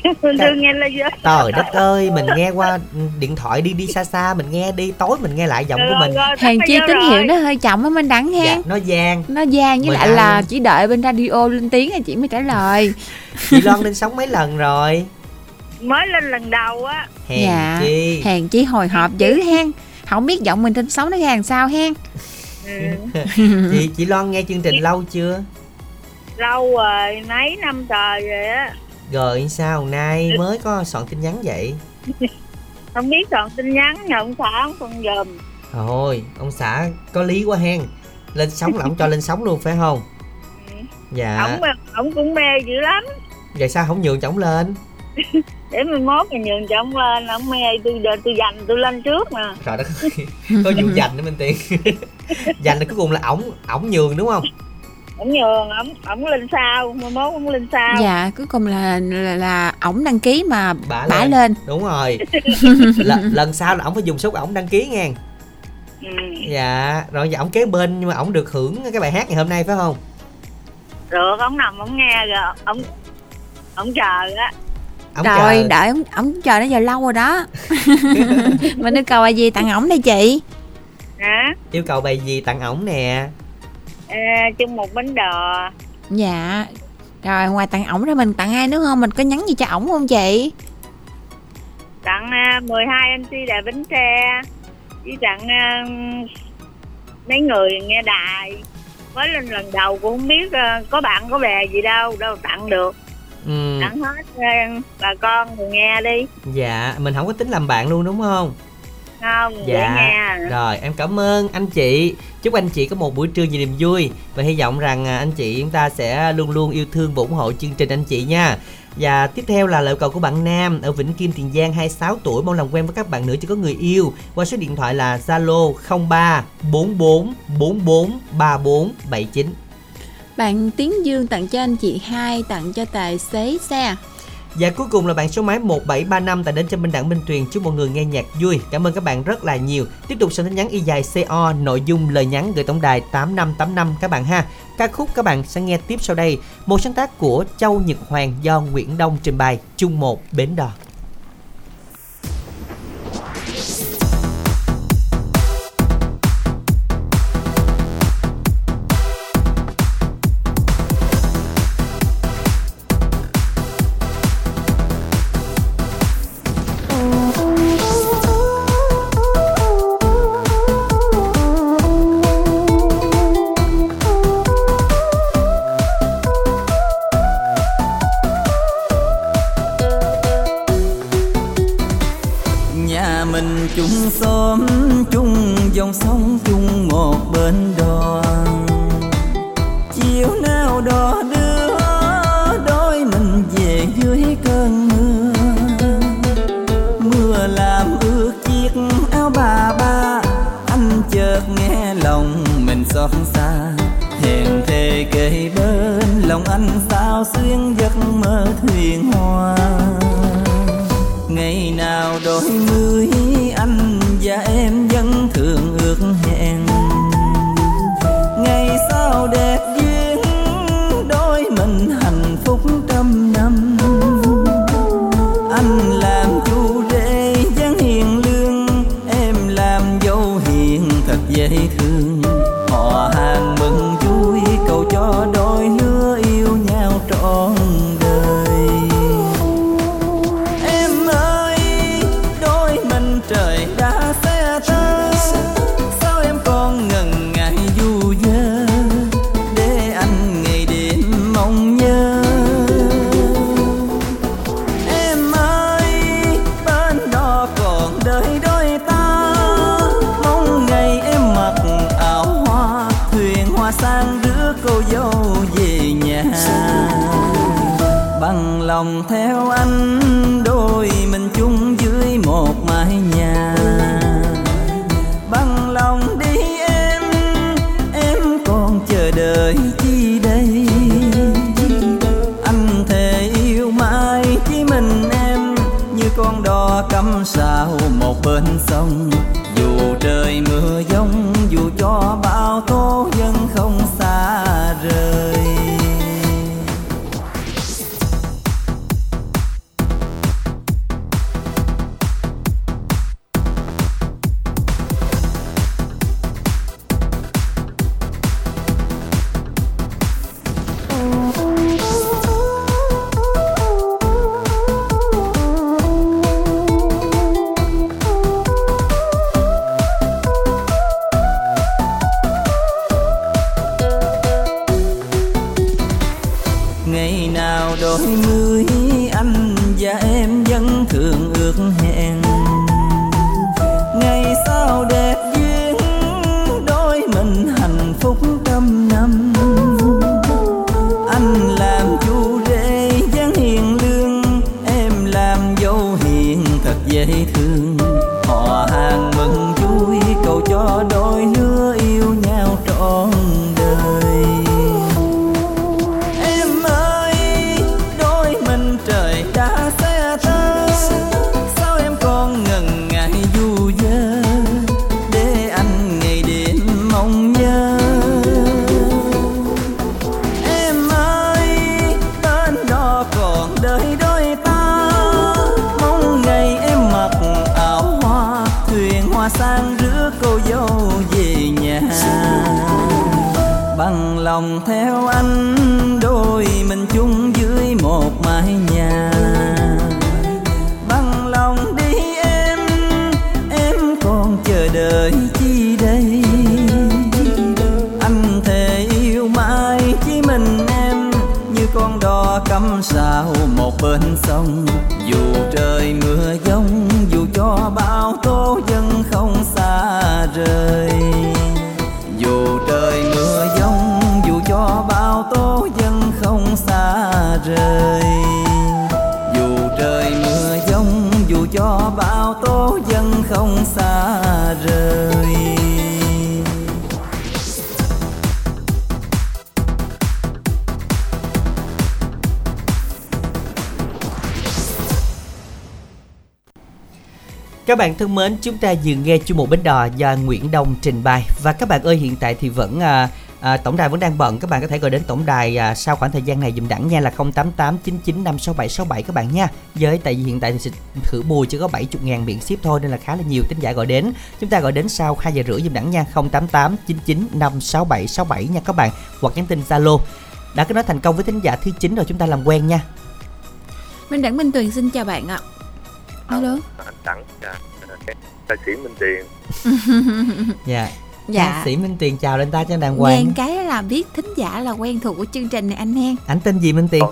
Đương nghe là gì? Trời đất ơi, mình nghe qua điện thoại đi đi xa xa mình nghe đi, tối mình nghe lại giọng của mình. Hàng chi tín hiệu nó hơi chậm á Minh Đẳng ha Dạ, nó gian. Nó gian với Mời lại ai là chỉ đợi bên radio lên tiếng thì chị mới trả lời Chị Loan lên sóng mấy lần rồi? Mới lên lần đầu á. Hèn Dạ chi. Hàng chi hồi hộp dữ hen Không biết giọng mình trên sóng nó ra làm sao hen chị chị Loan nghe chương trình lâu chưa? Lâu rồi, mấy năm trời rồi á. Rồi sao nay mới có soạn tin nhắn vậy? Không biết còn tin nhắn nhờ ông xã ông còn dùm. Thôi, ông xã có lý quá hen. Lên sóng là ông cho lên sóng luôn phải không? Dạ. Ổng ổng cũng mê dữ lắm. Vậy sao không nhường cho ổng lên? Để mình mốt mình nhường cho ông lên, ông mê tôi tôi dành tôi lên trước nè. Trời đất ơi, có vụ giành nữa Minh Tiền. giành là cuối cùng là ổng ổng nhường đúng không? Ổng nhường, ổng ổng lên sau, mai mốt ổng lên sau. Dạ cuối cùng là là, là ổng đăng ký mà bả bả lên. lên đúng rồi lần, lần sau là ổng phải dùng số của ổng đăng ký nha Ừ. dạ rồi giờ ổng kế bên nhưng mà ổng được hưởng cái bài hát ngày hôm nay phải không Được, ổng nằm ổng nghe rồi, ổng ổng chờ á. Ổng Rồi chờ. đợi ổng, ổng chờ đến giờ lâu rồi đó. Mình yêu cầu là gì tặng ổng đây chị? Hả? yêu cầu bài gì tặng ổng nè? À, chung một bánh đò. Dạ. Rồi ngoài tặng ổng ra mình tặng ai nữa không? Mình có nhắn gì cho ổng không chị? Tặng à, 12 MC đài Bến Tre với tặng à, mấy người nghe đài. Mới lên lần đầu cũng không biết à, có bạn có bè gì đâu đâu tặng được ừ, tặng hết bà con người nghe đi. Dạ mình không có tính làm bạn luôn đúng không? Không dạ. nghe. Rồi em cảm ơn anh chị. Chúc anh chị có một buổi trưa nhiều niềm vui. Và hy vọng rằng à, anh chị chúng ta sẽ luôn luôn yêu thương và ủng hộ chương trình anh chị nha. Và tiếp theo là lời cầu của bạn Nam ở Vĩnh Kim Tiền Giang 26 tuổi mong làm quen với các bạn nữ chưa có người yêu. Qua số điện thoại là Zalo 03 44 44 34 79 bạn Tiến Dương tặng cho anh chị hai Tặng cho tài xế xe Và cuối cùng là bạn số máy 1735 tại đến cho Minh đặng Minh Tuyền chúc mọi người nghe nhạc vui. Cảm ơn các bạn rất là nhiều. Tiếp tục soạn tin nhắn y dài CO nội dung lời nhắn gửi tổng đài 8585 các bạn ha. Ca khúc các bạn sẽ nghe tiếp sau đây, một sáng tác của Châu Nhật Hoàng do Nguyễn Đông trình bày, chung một bến đò. chúng ta vừa nghe chu mộ bến đò do Nguyễn Đông trình bày. Và các bạn ơi hiện tại thì vẫn à, à, tổng đài vẫn đang bận. Các bạn có thể gọi đến tổng đài à, sau khoảng thời gian này dùm đẳng nha là 0889956767 các bạn nha. Với tại vì hiện tại thì sẽ thử bùi chỉ có 70 ngàn miễn ship thôi nên là khá là nhiều tính giả gọi đến. Chúng ta gọi đến sau 2 giờ rưỡi dùm đẳng nha 0889956767 nha các bạn hoặc nhắn tin Zalo. Đã có nói thành công với tính giả thứ 9 rồi chúng ta làm quen nha. Minh Đẳng Minh Tuyền xin chào bạn ạ. Alo. Đẳng ca sĩ minh tiền. Dạ. Dạ. Ca sĩ minh tiền chào lên ta trên đàng hoàng. Nghe cái là biết thính giả là quen thuộc của chương trình này anh hen. Anh tên gì minh tiền?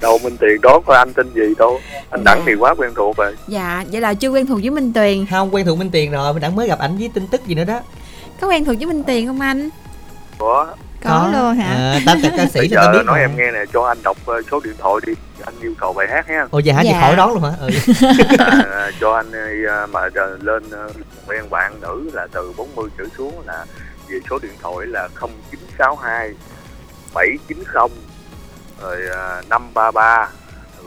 Đâu minh tiền đó coi anh tên gì đâu. Anh đẳng dạ. thì quá quen thuộc rồi. Dạ vậy là chưa quen thuộc với minh Tiền. không quen thuộc minh tiền rồi mình đẳng mới gặp ảnh với tin tức gì nữa đó. Có quen thuộc với minh tiền không anh? Có có, luôn hả à, ta ca sĩ bây ta giờ biết nói mà. em nghe nè cho anh đọc ờ, số điện thoại đi anh yêu cầu bài hát ha ồ dạ hả Dạ. chị khỏi đón luôn hả ừ. à, cho anh ờ, mà ờ, lên ờ, quen bạn nữ là từ 40 trở xuống là về số điện thoại là 0962 790 rồi ờ, 533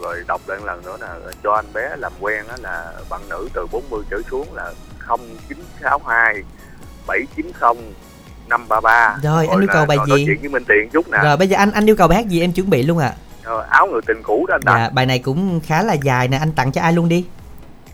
rồi đọc lại một lần nữa là cho anh bé làm quen á là bạn nữ từ 40 trở xuống là 0962 790 533 Rồi, anh yêu cầu bài gì? chuyện với Minh Tiền chút nè. Rồi bây giờ anh anh yêu cầu bài hát gì em chuẩn bị luôn ạ? Ờ, áo người tình cũ đó anh Đặng dạ bài này cũng khá là dài nè anh tặng cho ai luôn đi?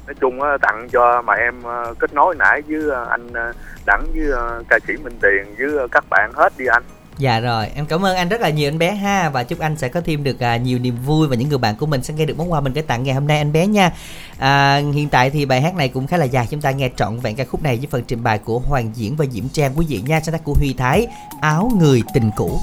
Nói chung á, tặng cho mà em ờ, kết nối nãy với ờ, anh ờ, đẳng với ca sĩ Minh Tiền với các bạn hết đi anh Dạ rồi, em cảm ơn anh rất là nhiều anh bé ha và chúc anh sẽ có thêm được à, nhiều niềm vui và những người bạn của mình sẽ nghe được món quà mình gửi tặng ngày hôm nay anh bé nha. À, hiện tại thì bài hát này cũng khá là dài, chúng ta nghe trọn vẹn ca khúc này với phần trình bày của Hoàng Diễn và Diễm Trang quý vị nha, sáng tác của Huy Thái, áo người tình cũ.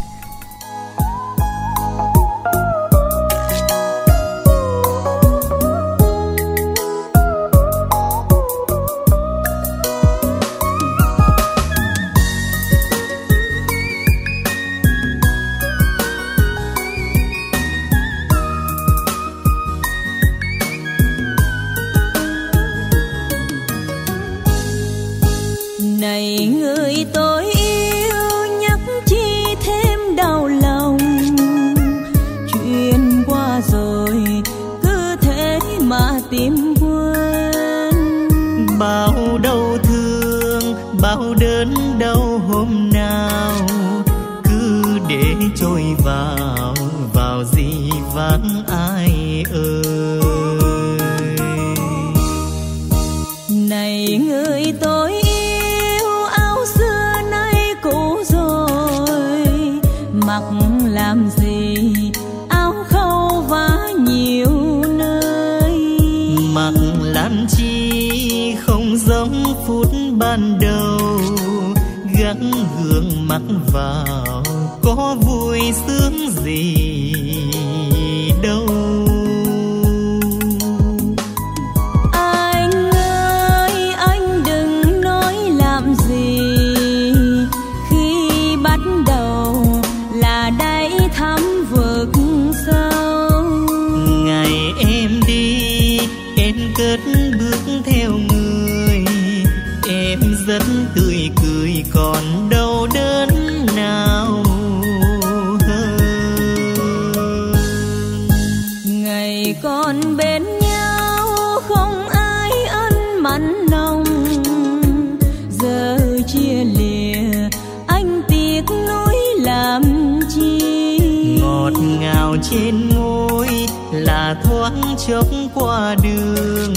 Trên môi là thoáng chốc qua đường.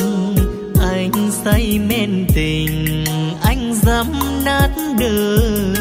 Anh say men tình, anh dám nát đời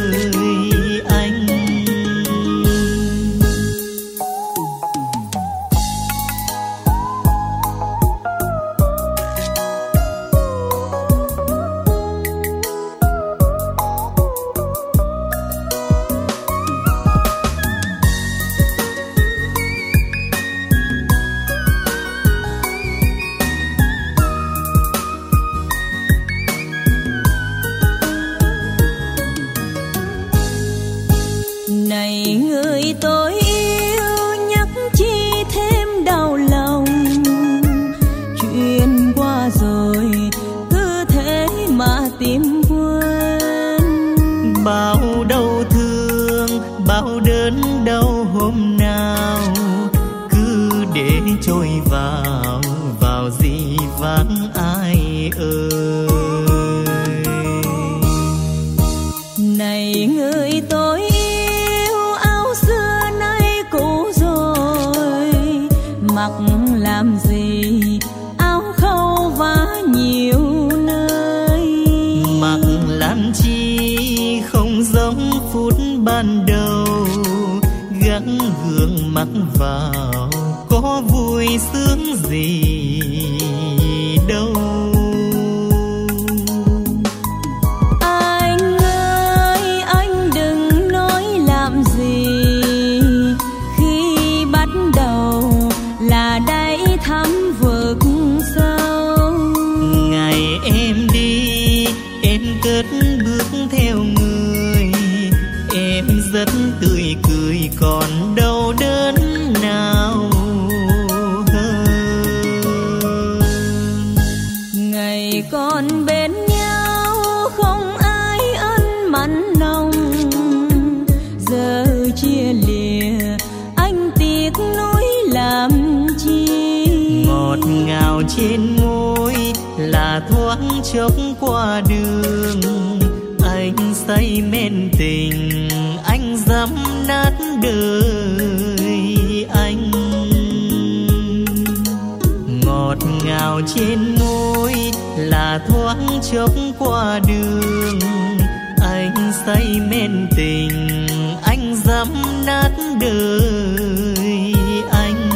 đời anh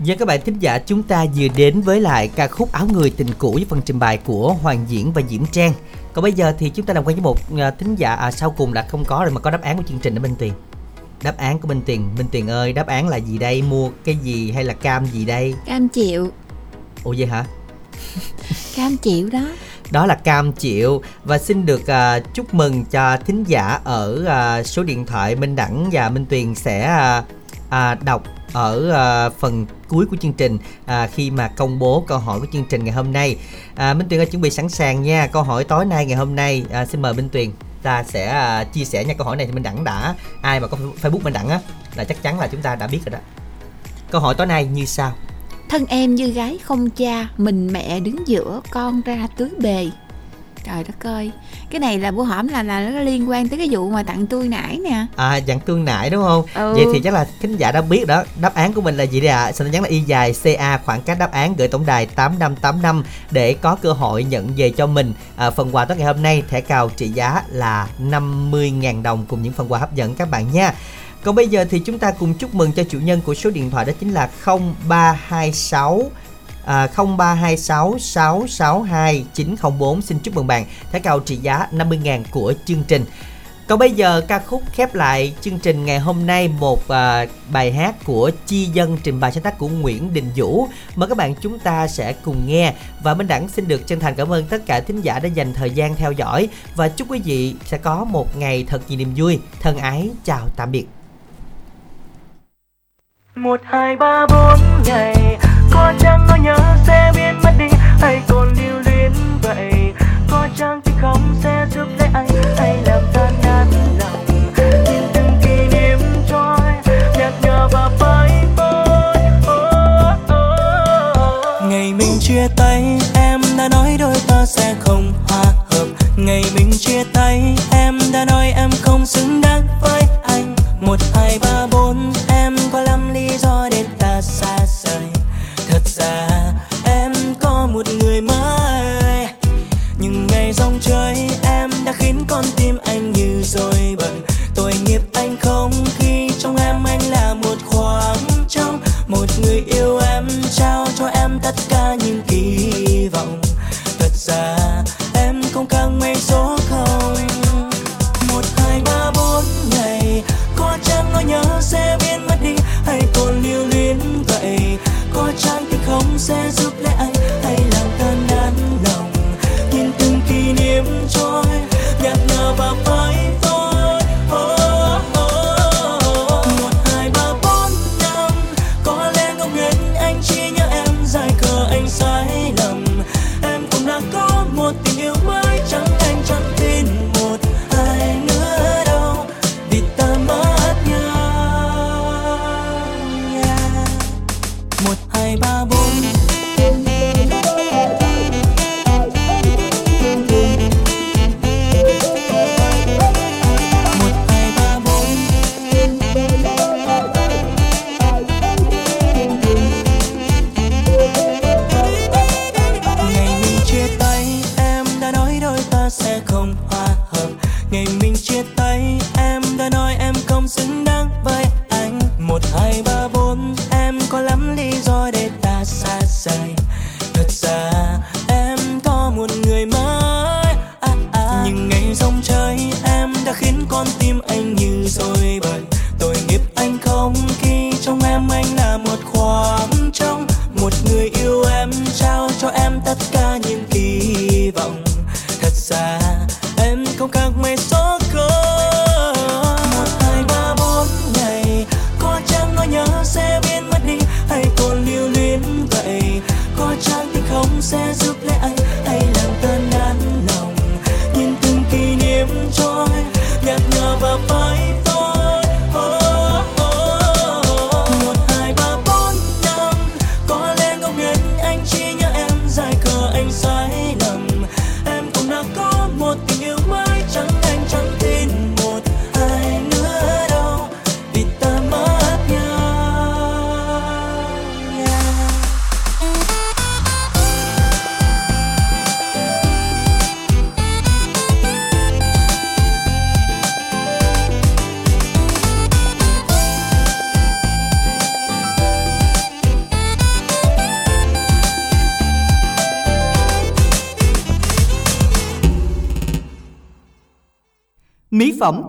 Dân các bạn thính giả chúng ta vừa đến với lại ca khúc Áo người tình cũ với phần trình bày của Hoàng Diễn và Diễm Trang. Còn bây giờ thì chúng ta làm quen với một à, thính giả à, sau cùng là không có rồi mà có đáp án của chương trình ở Minh Tuyền. Đáp án của Minh Tuyền, Minh Tuyền ơi, đáp án là gì đây? Mua cái gì hay là cam gì đây? Cam chịu Ồ vậy hả? Cam chịu đó Đó là cam chịu và xin được uh, chúc mừng cho thính giả ở uh, số điện thoại Minh Đẳng và Minh Tuyền sẽ uh, uh, đọc ở uh, phần cuối của chương trình à, khi mà công bố câu hỏi của chương trình ngày hôm nay. À, Minh Tuyền đã chuẩn bị sẵn sàng nha. Câu hỏi tối nay ngày hôm nay à, xin mời Minh Tuyền ta sẽ à, chia sẻ nha câu hỏi này thì Minh Đẳng đã ai mà có Facebook Minh Đẳng á là chắc chắn là chúng ta đã biết rồi đó. Câu hỏi tối nay như sau. Thân em như gái không cha Mình mẹ đứng giữa con ra tưới bề Trời đất ơi Cái này là bố hỏi là là nó liên quan tới cái vụ mà tặng tôi nãy nè À dạng tương nại đúng không? Ừ. Vậy thì chắc là khán giả đã biết đó Đáp án của mình là gì đây ạ? À? Xin nhắn là y dài CA khoảng cách đáp án gửi tổng đài 8585 Để có cơ hội nhận về cho mình à, Phần quà tối ngày hôm nay thẻ cào trị giá là 50.000 đồng Cùng những phần quà hấp dẫn các bạn nha còn bây giờ thì chúng ta cùng chúc mừng cho chủ nhân của số điện thoại đó chính là 0326 à, 0326 662 904 xin chúc mừng bạn thẻ cào trị giá 50.000 của chương trình. Còn bây giờ ca khúc khép lại chương trình ngày hôm nay một à, bài hát của Chi Dân trình bày sáng tác của Nguyễn Đình Vũ. Mời các bạn chúng ta sẽ cùng nghe và Minh Đẳng xin được chân thành cảm ơn tất cả thính giả đã dành thời gian theo dõi và chúc quý vị sẽ có một ngày thật nhiều niềm vui. Thân ái chào tạm biệt một, hai, ba, bốn ngày. Có chăng nỗi nhớ sẽ biến mất đi? Hay còn lưu luyến vậy? Có chăng thì không sẽ giúp lấy anh? Hay làm tan nát lòng? Nhìn từng kỷ niệm trôi nhạt nhòa và phai phôi ngày mình chia tay, em đã nói đôi ta sẽ không hòa hợp. Ngày mình chia tay, em đã nói em không xứng đáng với một, hai, ba, bốn. Em có lắm lý do để ta xa rời. Thật ra, em có một người mới. Nhưng ngày dòng chơi em đã khiến con tim anh như rồi bận tội nghiệp anh không khi trong em anh là một khoảng trống. Một người yêu em trao cho em tất cả những kỳ vọng. Thật ra